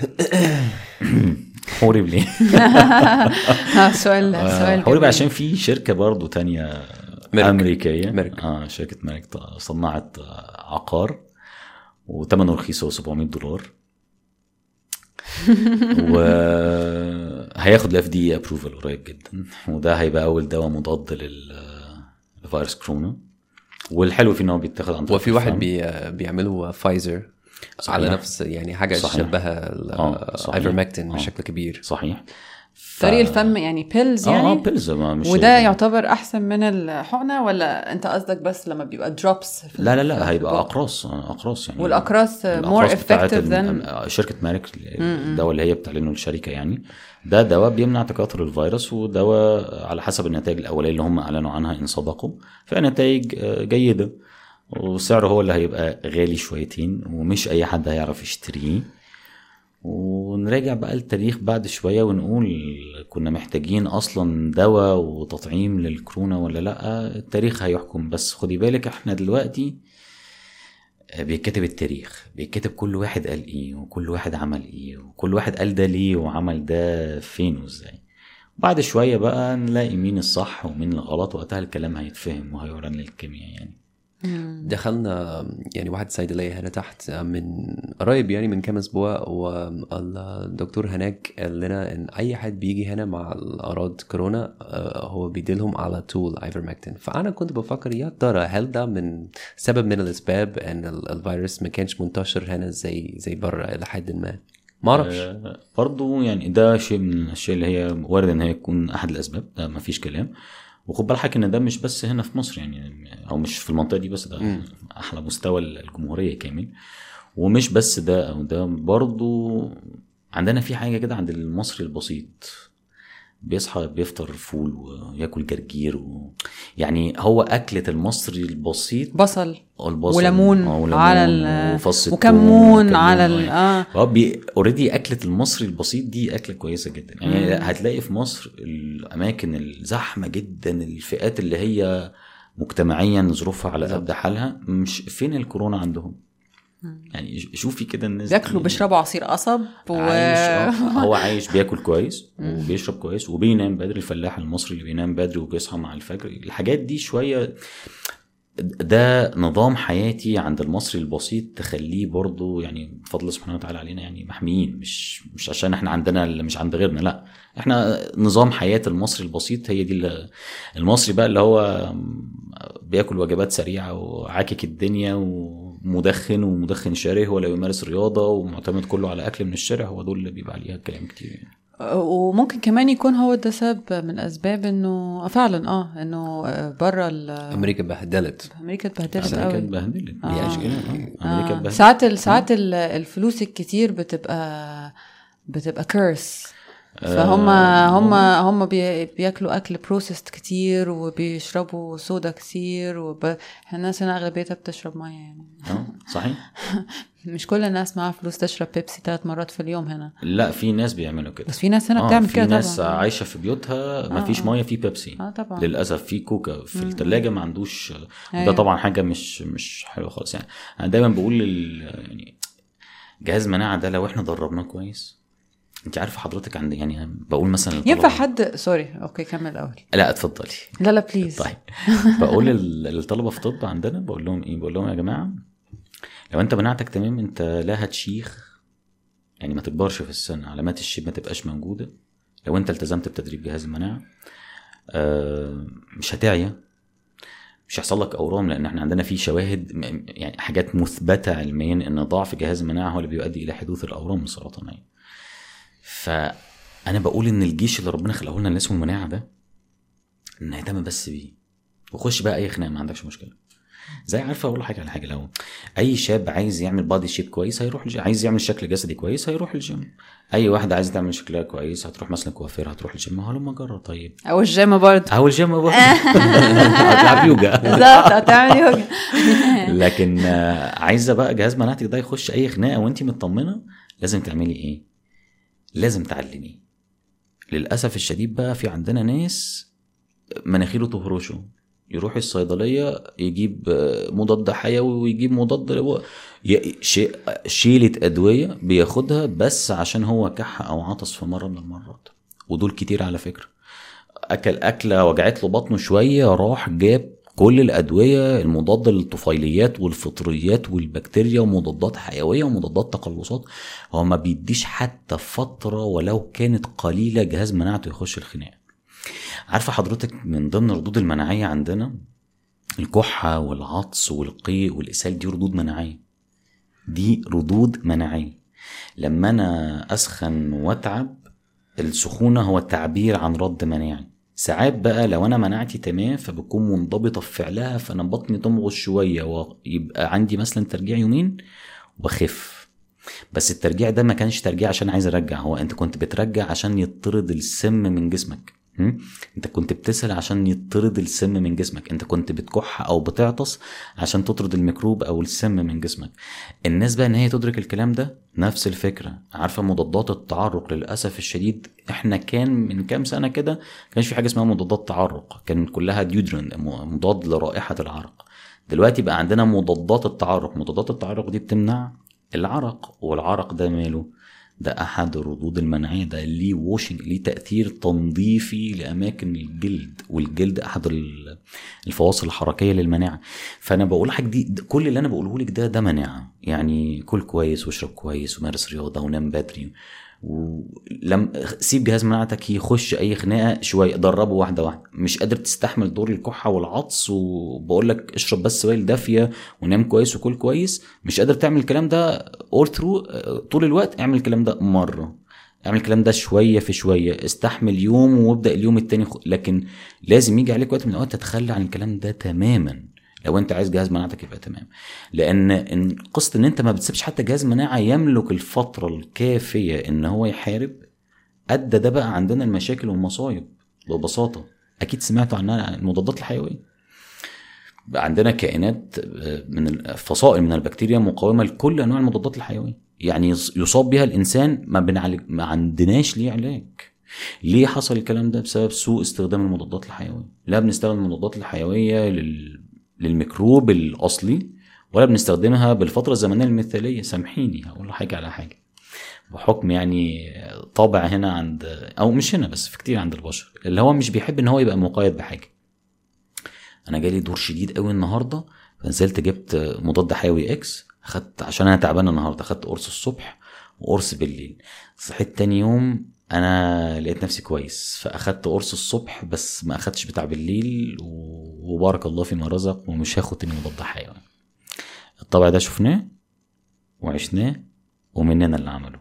حورب ليه آه، سؤال آه، سؤال حورب. عشان في شركة برضو تانية ميرك. أمريكية ميرك. آه شركة ميرك ط- صنعت آه، عقار وثمنه رخيص هو 700 دولار وهياخد ال FDA approval قريب جدا وده هيبقى أول دواء مضاد لل لفيروس كورونا والحلو فيه إن هو بيتاخد عن طريق وفي واحد. بي بيعملوا فايزر صحيح. على نفس يعني حاجة صحيح. شبه آه، آه. بشكل كبير صحيح ف- طريق الفم يعني pills آه آه يعني؟ pills ما مش وده يعتبر أحسن من الحقنة ولا أنت قصدك بس لما بيبقى drops لا لا لا هيبقى أقراص أقراص يعني. والأقراص more effective than شركة ميرك الدواء اللي هي بتعلنه الشركة يعني. ده دواء بيمنع تكاثر الفيروس ودواء على حسب النتائج الأولية اللي هم أعلنوا عنها إن صدقوا فنتائج آه، جيدة وسعره هو اللي هيبقى غالي شويتين ومش أي حد هيعرف يشتريه. ونراجع بقى التاريخ بعد شوية ونقول كنا محتاجين أصلا دواء وتطعيم للكورونا ولا لأ. التاريخ هيحكم. بس خدي بالك إحنا دلوقتي بيتكتب التاريخ بيتكتب كل واحد قال إيه وكل واحد عمل إيه وكل واحد قال ده ليه وعمل ده فين وإزاي. بعد شوية بقى نلاقي مين الصح ومين الغلط وقتها الكلام هيتفهم وهيعلن للجميع يعني. دخلنا يعني واحد صيدلية هنا تحت من قريب يعني من كام أسبوع والدكتور هناك قال لنا إن أي حد بيجي هنا مع الأعراض كورونا آه، هو بيديلهم على طول ايفرمكتين فأنا كنت بفكر يا ترى هل ده من سبب من الأسباب إن ال- الفيروس ما كانش منتشر هنا زي زي بره إلى حد ما؟ ما أعرفش. آه، برضو يعني ده شيء من الأشياء اللي هي وارد إن هي تكون أحد الأسباب ده ما فيش كلام. وخد بالك إن ده مش بس هنا في مصر يعني أو مش في المنطقة دي بس ده أحلى مستوى الجمهورية كامل. ومش بس ده أو ده برضو عندنا في حاجة كده عند المصري البسيط. بيصحى بيفطر فول وياكل جرجير و... يعني هو أكلة المصري البسيط. بصل البصل وليمون آه، على ال- وفص وكمون على ال- آه. آه. اوريدي أكلة المصري البسيط دي أكلة كويسة جدا. يعني هتلاقي في مصر الأماكن الزحمة جدا الفئات اللي هي مجتمعيا ظروفها على قد حالها مش فين الكورونا عندهم؟ يعني شوفي كده الناس. بياكلوا بيشربوا عصير قصب و عايش آه، هو عايش بياكل كويس وبيشرب كويس وبينام بدري الفلاح المصري اللي بينام بدري وبيصحى مع الفجر. الحاجات دي شوية ده نظام حياتي عند المصري البسيط تخليه برضه يعني بفضل سبحانه وتعالى علينا يعني محميين مش مش عشان إحنا عندنا اللي مش عند غيرنا لا. إحنا نظام حياة المصري البسيط هي دي اللي المصري بقى اللي هو بياكل وجبات سريعة وعاكك الدنيا ومدخن ومدخن شره ولا يمارس رياضة ومعتمد كله على أكل من الشارع هو دول اللي بيبقى عليها كلام كتير يعني. وممكن كمان يكون هو ده سبب من الاسباب انه فعلا آه إنه بره أمريكا بهدلت أمريكا اتبهدلت أمريكا قوي اتبهدلت آه. آه. أمريكا آه. اتبهدلت ساعات ساعات ال- الفلوس الكتير بتبقى بتبقى curse فهم هم هم بي- بياكلوا أكل processed كتير وبيشربوا صودا كتير وب... الناس هنا أغلبيتها بتشرب مية يعني. آه صحيح. مش كل الناس معاها فلوس تشرب بيبسي ثلاث مرات في اليوم هنا. لا في ناس بيعملوا كده. بس في ناس هنا آه، بتعمل في كده ناس طبعا. عايشة في بيوتها ما فيش مية في بيبسي. آه طبعا. للأسف في كوكا في الثلاجه ما عندوش وده أيوة. طبعا حاجة مش مش حلوة خالص يعني. أنا دايما بقول لل يعني جهاز المناعه ده لو إحنا دربناه كويس انت عارفه حضرتك عند يعني بقول مثلا ينفع حد؟ sorry okay كمل الأول. لا اتفضلي. لا لا please طيب. بقول لل- للطلبه في طب عندنا بقول لهم إيه؟ بقول لهم يا جماعة لو أنت مناعتك تمام أنت لا هتشيخ يعني ما تكبرش في السن علامات الشيب ما تبقاش موجودة. لو أنت التزمت بتدريب جهاز المناعة آه، مش هتعيا. مش هيحصل لك أورام لأن إحنا عندنا في شواهد يعني حاجات مثبتة علميا إن ضعف جهاز المناعة هو اللي بيؤدي إلى حدوث الأورام السرطانيه فأنا بقول إن الجيش اللي ربنا خلقه لنا اللي اسمه المناعه ده نهتم بس بيه. وخش بقى أي خناقة ما عندكش مشكلة. زي عارفه أقول حاجة على حاجة لو أي شاب عايز يعمل body shape كويس هيروح الجيم. عايز يعمل شكل جسدي كويس هيروح الجيم. أي واحدة عايزه تعمل شكلها كويس هتروح مثلا كوافير هتروح الجيم. ما هو لما جرب طيب. أو الجيم برضه. أو الجيم برضه. هتلعب يوجا. بالظبط هتعمل يوجا. لكن آه، عايزة بقى جهاز مناعتك ده يخش أي خناقة وانت مطمنة لازم تعملي إيه؟ لازم تعلميه. للأسف الشديد بقى في عندنا ناس مناخيره تهرشه يروح الصيدلية يجيب مضاد حيوي ويجيب مضاد شيلة أدوية بياخدها بس عشان هو كح أو عطس في مرة من المرات. ودول كتير على فكرة. أكل أكلة وجعت له بطنه شوية راح جاب كل الأدوية المضادة للطفيليات والفطريات والبكتيريا ومضادات حيوية ومضادات تقلصات هو ما بيديش حتى فترة ولو كانت قليلة جهاز مناعته يخش الخناق عارفة حضرتك من ضمن الردود المناعية عندنا؟ الكحة والعطس والقيء والإسهال دي ردود مناعية. دي ردود مناعية. لما أنا أسخن وأتعب السخونة هو تعبير عن رد مناعي. ساعات بقى لو أنا مناعتي تمام فبكون منضبطة في فعلها فأنا بطني تمغص شوية ويبقى عندي مثلا ترجيع يومين واخف بس الترجيع ده ما كانش ترجيع عشان عايز أرجع هو أنت كنت بترجع عشان يطرد السم من جسمك. انت كنت بتسهل عشان يطرد السم من جسمك. انت كنت بتكح أو بتعطس عشان تطرد الميكروب أو السم من جسمك. الناس بقى ان هي تدرك الكلام ده؟ نفس الفكرة. عارفة مضادات التعرق للأسف الشديد؟ إحنا كان من كام سنة كده كانش في حاجة اسمها مضادات تعرق. كان كلها ديودرن مضاد لرائحة العرق. دلوقتي بقى عندنا مضادات التعرق. مضادات التعرق دي بتمنع العرق والعرق ده ماله؟ ده أحد الردود المناعيه ده ليه ووشنج ليه تأثير تنظيفي لأماكن الجلد والجلد أحد ال- الفواصل الحركية للمناعة. فأنا بقول لك دي كل اللي أنا بقوله لك ده ده مناعة. يعني كل كويس واشرب كويس ومارس رياضة ونام بدري ولم سيب جهاز مناعتك يخش أي خناقة شوية دربه واحدة واحدة. مش قادر تستحمل دور الكحة والعطس وبقول لك اشرب بس سوائل دافية ونام كويس وكل كويس. مش قادر تعمل الكلام ده اول ثرو طول الوقت. اعمل الكلام ده مرة. اعمل الكلام ده شوية في شوية. استحمل يوم وابدأ اليوم التاني لكن لازم يجي عليك وقت من الأوقات تتخلى عن الكلام ده تماما. لو انت عايز جهاز مناعتك يبقى تمام. لأن إن قصة إن أنت ما بتسيبش حتى جهاز مناعة يملك الفترة الكافية إن هو يحارب أدى ده بقى عندنا المشاكل والمصايب ببساطة. أكيد سمعتوا عنها المضادات الحيوية. عندنا كائنات آه، من الفصائل من البكتيريا مقاومة لكل أنواع المضادات الحيوية. يعني يص- يصاب بها الإنسان ما بنعالج ما عندناش ليه علاج. ليه حصل الكلام ده؟ بسبب سوء استخدام المضادات الحيوية. لا بنستخدم المضادات الحيوية لل... للميكروب الأصلي ولا بنستخدمها بالفترة الزمنية المثالية. سامحيني هقول حاجة على حاجة. بحكم يعني طابع هنا عند أو مش هنا بس في كتير عند البشر. اللي هو مش بيحب إن هو يبقى مقيد بحاجة. أنا جالي دور شديد قوي النهارده. فنزلت جبت مضاد حيوي إكس أخدت عشان أنا تعبان النهارده أخدت قرص الصبح وقرص بالليل. صحيت تاني يوم أنا لقيت نفسي كويس فأخدت قرص الصبح بس ما أخدتش بتاع بالليل وبارك الله فيما رزق ومش هاخد تاني مضاد حيوي الطبع ده شفناه وعشناه ومننا اللي عمله.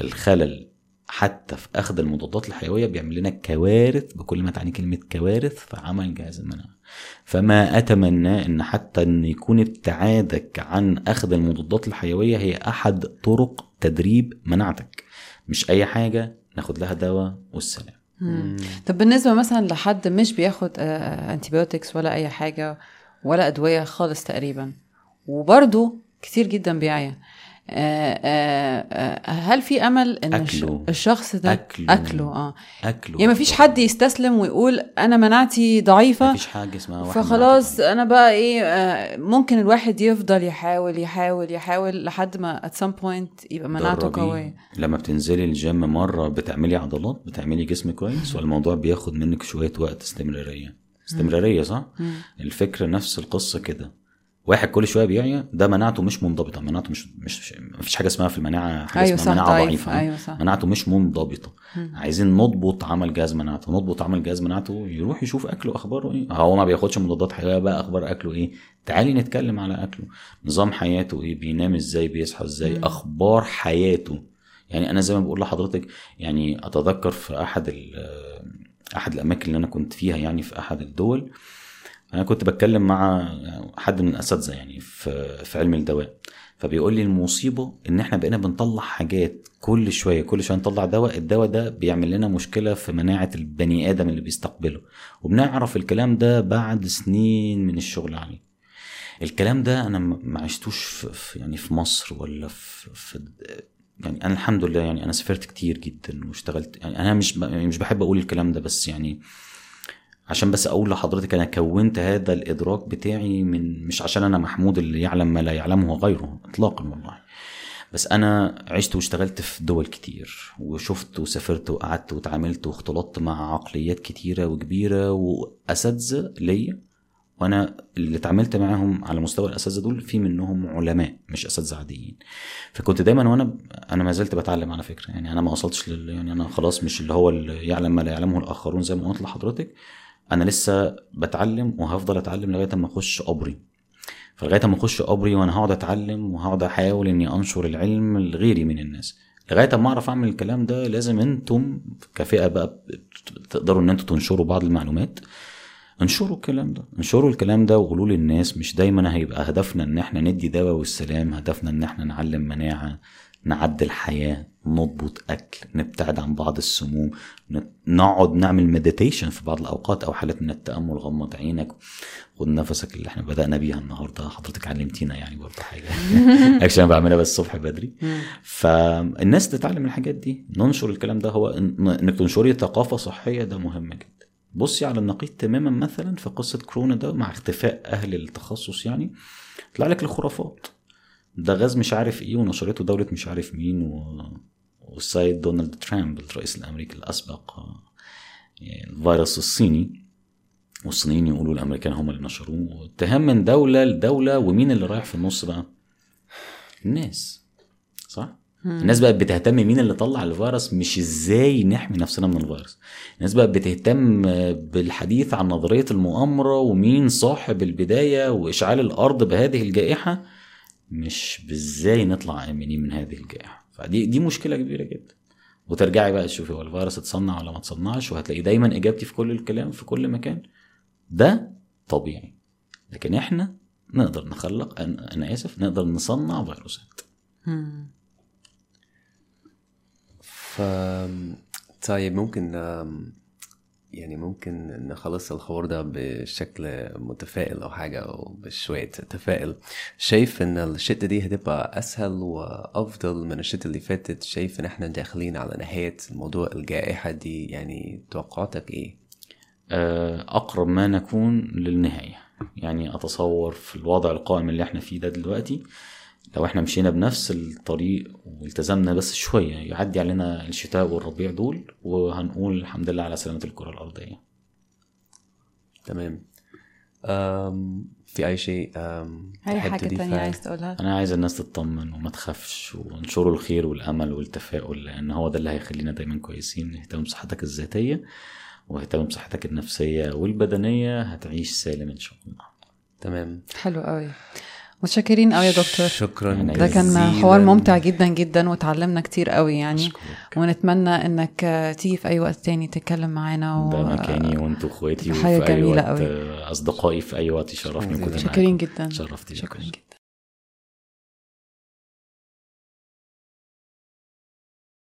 الخلل حتى في أخذ المضادات الحيوية بيعمل لنا كوارث بكل ما تعني كلمة كوارث في عمل جهاز المناعة. فما أتمنى إن حتى إن يكون ابتعادك عن أخذ المضادات الحيوية هي أحد طرق تدريب مناعتك. مش أي حاجة ناخد لها دواء والسلام. مم. طب بالنسبة مثلا لحد مش بياخد انتيبيوتكس ولا أي حاجة ولا أدوية خالص تقريبا وبرضه كتير جدا بيعيا. آه، آه، آه، هل في أمل إن أكله. الشخص ده أكله. أكله؟ آه. أكله. يعني مفيش حد يستسلم ويقول أنا مناعتي ضعيفة مفيش حاجة اسمها واحد فخلاص أنا بقى إيه آه، ممكن الواحد يفضل يحاول يحاول يحاول لحد ما at some point يبقى مناعته. قوية. لما بتنزلي الجيم مرة بتعملي عضلات بتعملي جسم كويس والموضوع بياخد منك شوية وقت استمرارية. استمرارية صح. الفكرة نفس القصة كده. واحد كل شوية بيعيا ده مناعته مش منضبطة مناعته مش مش مفيش حاجة اسمها في المناعة حاجة أيوه اسمها مناعة ضعيف ضعيفة. أيوه صح. مناعته مش منضبطة. مم. عايزين نضبط عمل جهاز مناعته نضبط عمل جهاز مناعته يروح يشوف أكله أخباره إيه؟ هو ما بياخدش مضادات حيوية بقى أخبار أكله إيه؟ تعالي نتكلم على أكله. نظام حياته إيه؟ بينام إزاي؟ بيصحى إزاي؟ مم. أخبار حياته. يعني أنا زي ما بقول لحضرتك يعني أتذكر في أحد أحد الأماكن اللي أنا كنت فيها يعني في أحد الدول أنا كنت بتكلم مع حد من الاساتذه يعني في في علم الدواء فبيقول لي المصيبة إن إحنا بقينا بنطلع حاجات كل شوية كل شوية نطلع دواء الدواء ده بيعمل لنا مشكلة في مناعة البني آدم اللي بيستقبله وبنعرف الكلام ده بعد سنين من الشغل عليه. الكلام ده أنا ما عشتوش في يعني في مصر ولا في, في يعني أنا الحمد لله يعني أنا سافرت كتير جدا واشتغلت يعني أنا مش يعني مش بحب أقول الكلام ده بس يعني عشان بس أقول لحضرتك أنا كونت هذا الإدراك بتاعي من مش عشان أنا محمود اللي يعلم ما لا يعلمه غيره اطلاقا والله. بس أنا عشت واشتغلت في دول كتير وشفت وسافرت وقعدت وتعاملت واختلطت مع عقليات كتيرة وكبيرة وأساتذة ليا وأنا اللي اتعاملت معاهم على مستوى الأساتذة دول في منهم علماء مش أساتذة عاديين. فكنت دايما وأنا أنا ما زلت بتعلم على فكرة. يعني أنا ما وصلتش لل يعني أنا خلاص مش اللي هو اللي يعلم ما لا يعلمه الآخرون زي ما قلت لحضرتك. أنا لسه بتعلم وهفضل أتعلم لغاية ما أخش قبري فلغاية ما أخش قبري وأنا هقعد أتعلم وهقعد أحاول إني أنشر العلم لغيري من الناس. لغاية أما أعرف أعمل الكلام ده لازم أنتم كفئة بقى تقدروا إن أنتم تنشروا بعض المعلومات. انشروا الكلام ده. انشروا الكلام ده وقولوا للناس مش دايما هيبقى هدفنا إن إحنا ندي دواء والسلام هدفنا إن إحنا نعلم مناعة. نعدل حياه نضبط أكل نبتعد عن بعض السموم نقعد نعمل meditation في بعض الأوقات أو حالات من التأمل غمض عينك خد نفسك اللي إحنا بدأنا بيها النهارده. حضرتك علمتينا يعني برضه حاجة. أكشن أنا بعملها بس الصبح بدري. فالناس تتعلم الحاجات دي. ننشر الكلام ده هو إنك تنشري ثقافة صحية ده مهم جدا. بصي على النقيض تماما مثلا في قصة كورونا ده مع اختفاء أهل التخصص يعني طلع لك الخرافات. ده غاز مش عارف إيه ونشرته دولة مش عارف مين و... والسيد دونالد ترامب الرئيس الأمريكي الأسبق يعني الفيروس الصيني. والصينيين يقولوا الأمريكان هم اللي نشروه. اتهام من دولة لدولة ومين اللي رايح في النص بقى؟ الناس. صح؟ الناس بقت بتهتم مين اللي طلع الفيروس مش إزاي نحمي نفسنا من الفيروس. الناس بقت بتهتم بالحديث عن نظرية المؤامرة ومين صاحب البداية وإشعال الأرض بهذه الجائحة. مش بإزاي نطلع آمنين من هذه الجائحة. فدي دي مشكلة كبيرة جدا. وترجعي بقى تشوفي هو الفيروس اتصنع ولا ما اتصنعش وهتلاقي دايما إجابتي في كل الكلام في كل مكان. ده طبيعي. لكن إحنا نقدر نخلق أنا آسف نقدر نصنع فيروسات. ف طيب ممكن يعني ممكن نخلص الحوار ده بشكل متفائل أو حاجة أو بشوية تفائل. شايف إن الشتة دي هتبقى أسهل وأفضل من الشتة اللي فاتت؟ شايف إن إحنا داخلين على نهاية موضوع الجائحة دي؟ يعني توقعاتك إيه؟ أقرب ما نكون للنهاية. يعني أتصور في الوضع القائم اللي إحنا فيه ده دلوقتي لو إحنا مشينا بنفس الطريق والتزمنا بس شوية يعدي علينا الشتاء والربيع دول وهنقول الحمد لله على سلامة الكرة الأرضية. تمام. أم في أي شيء أي حاجة تانية عايز تقولها؟ أنا عايز الناس تطمن وما تخافش وانشروا الخير والأمل والتفاؤل لأن هو ده اللي هيخلينا دايما كويسين. اهتم بصحتك الذاتية واهتم بصحتك النفسية والبدنية هتعيش سالم إن شاء الله. تمام. حلو قوي. متشكرين قوي يا دكتور. شكرا ده كان حوار ممتع جدا جدا وتعلمنا كتير قوي يعني. أشكرك. ونتمنى إنك تيجي في أي وقت تاني تتكلم معانا و... ده مكاني وانتوا اخواتي وفي أي وقت قوي. أصدقائي في أي وقت يشرفني. وجودي. شاكرين جدا. شرفتي شكرا جدا.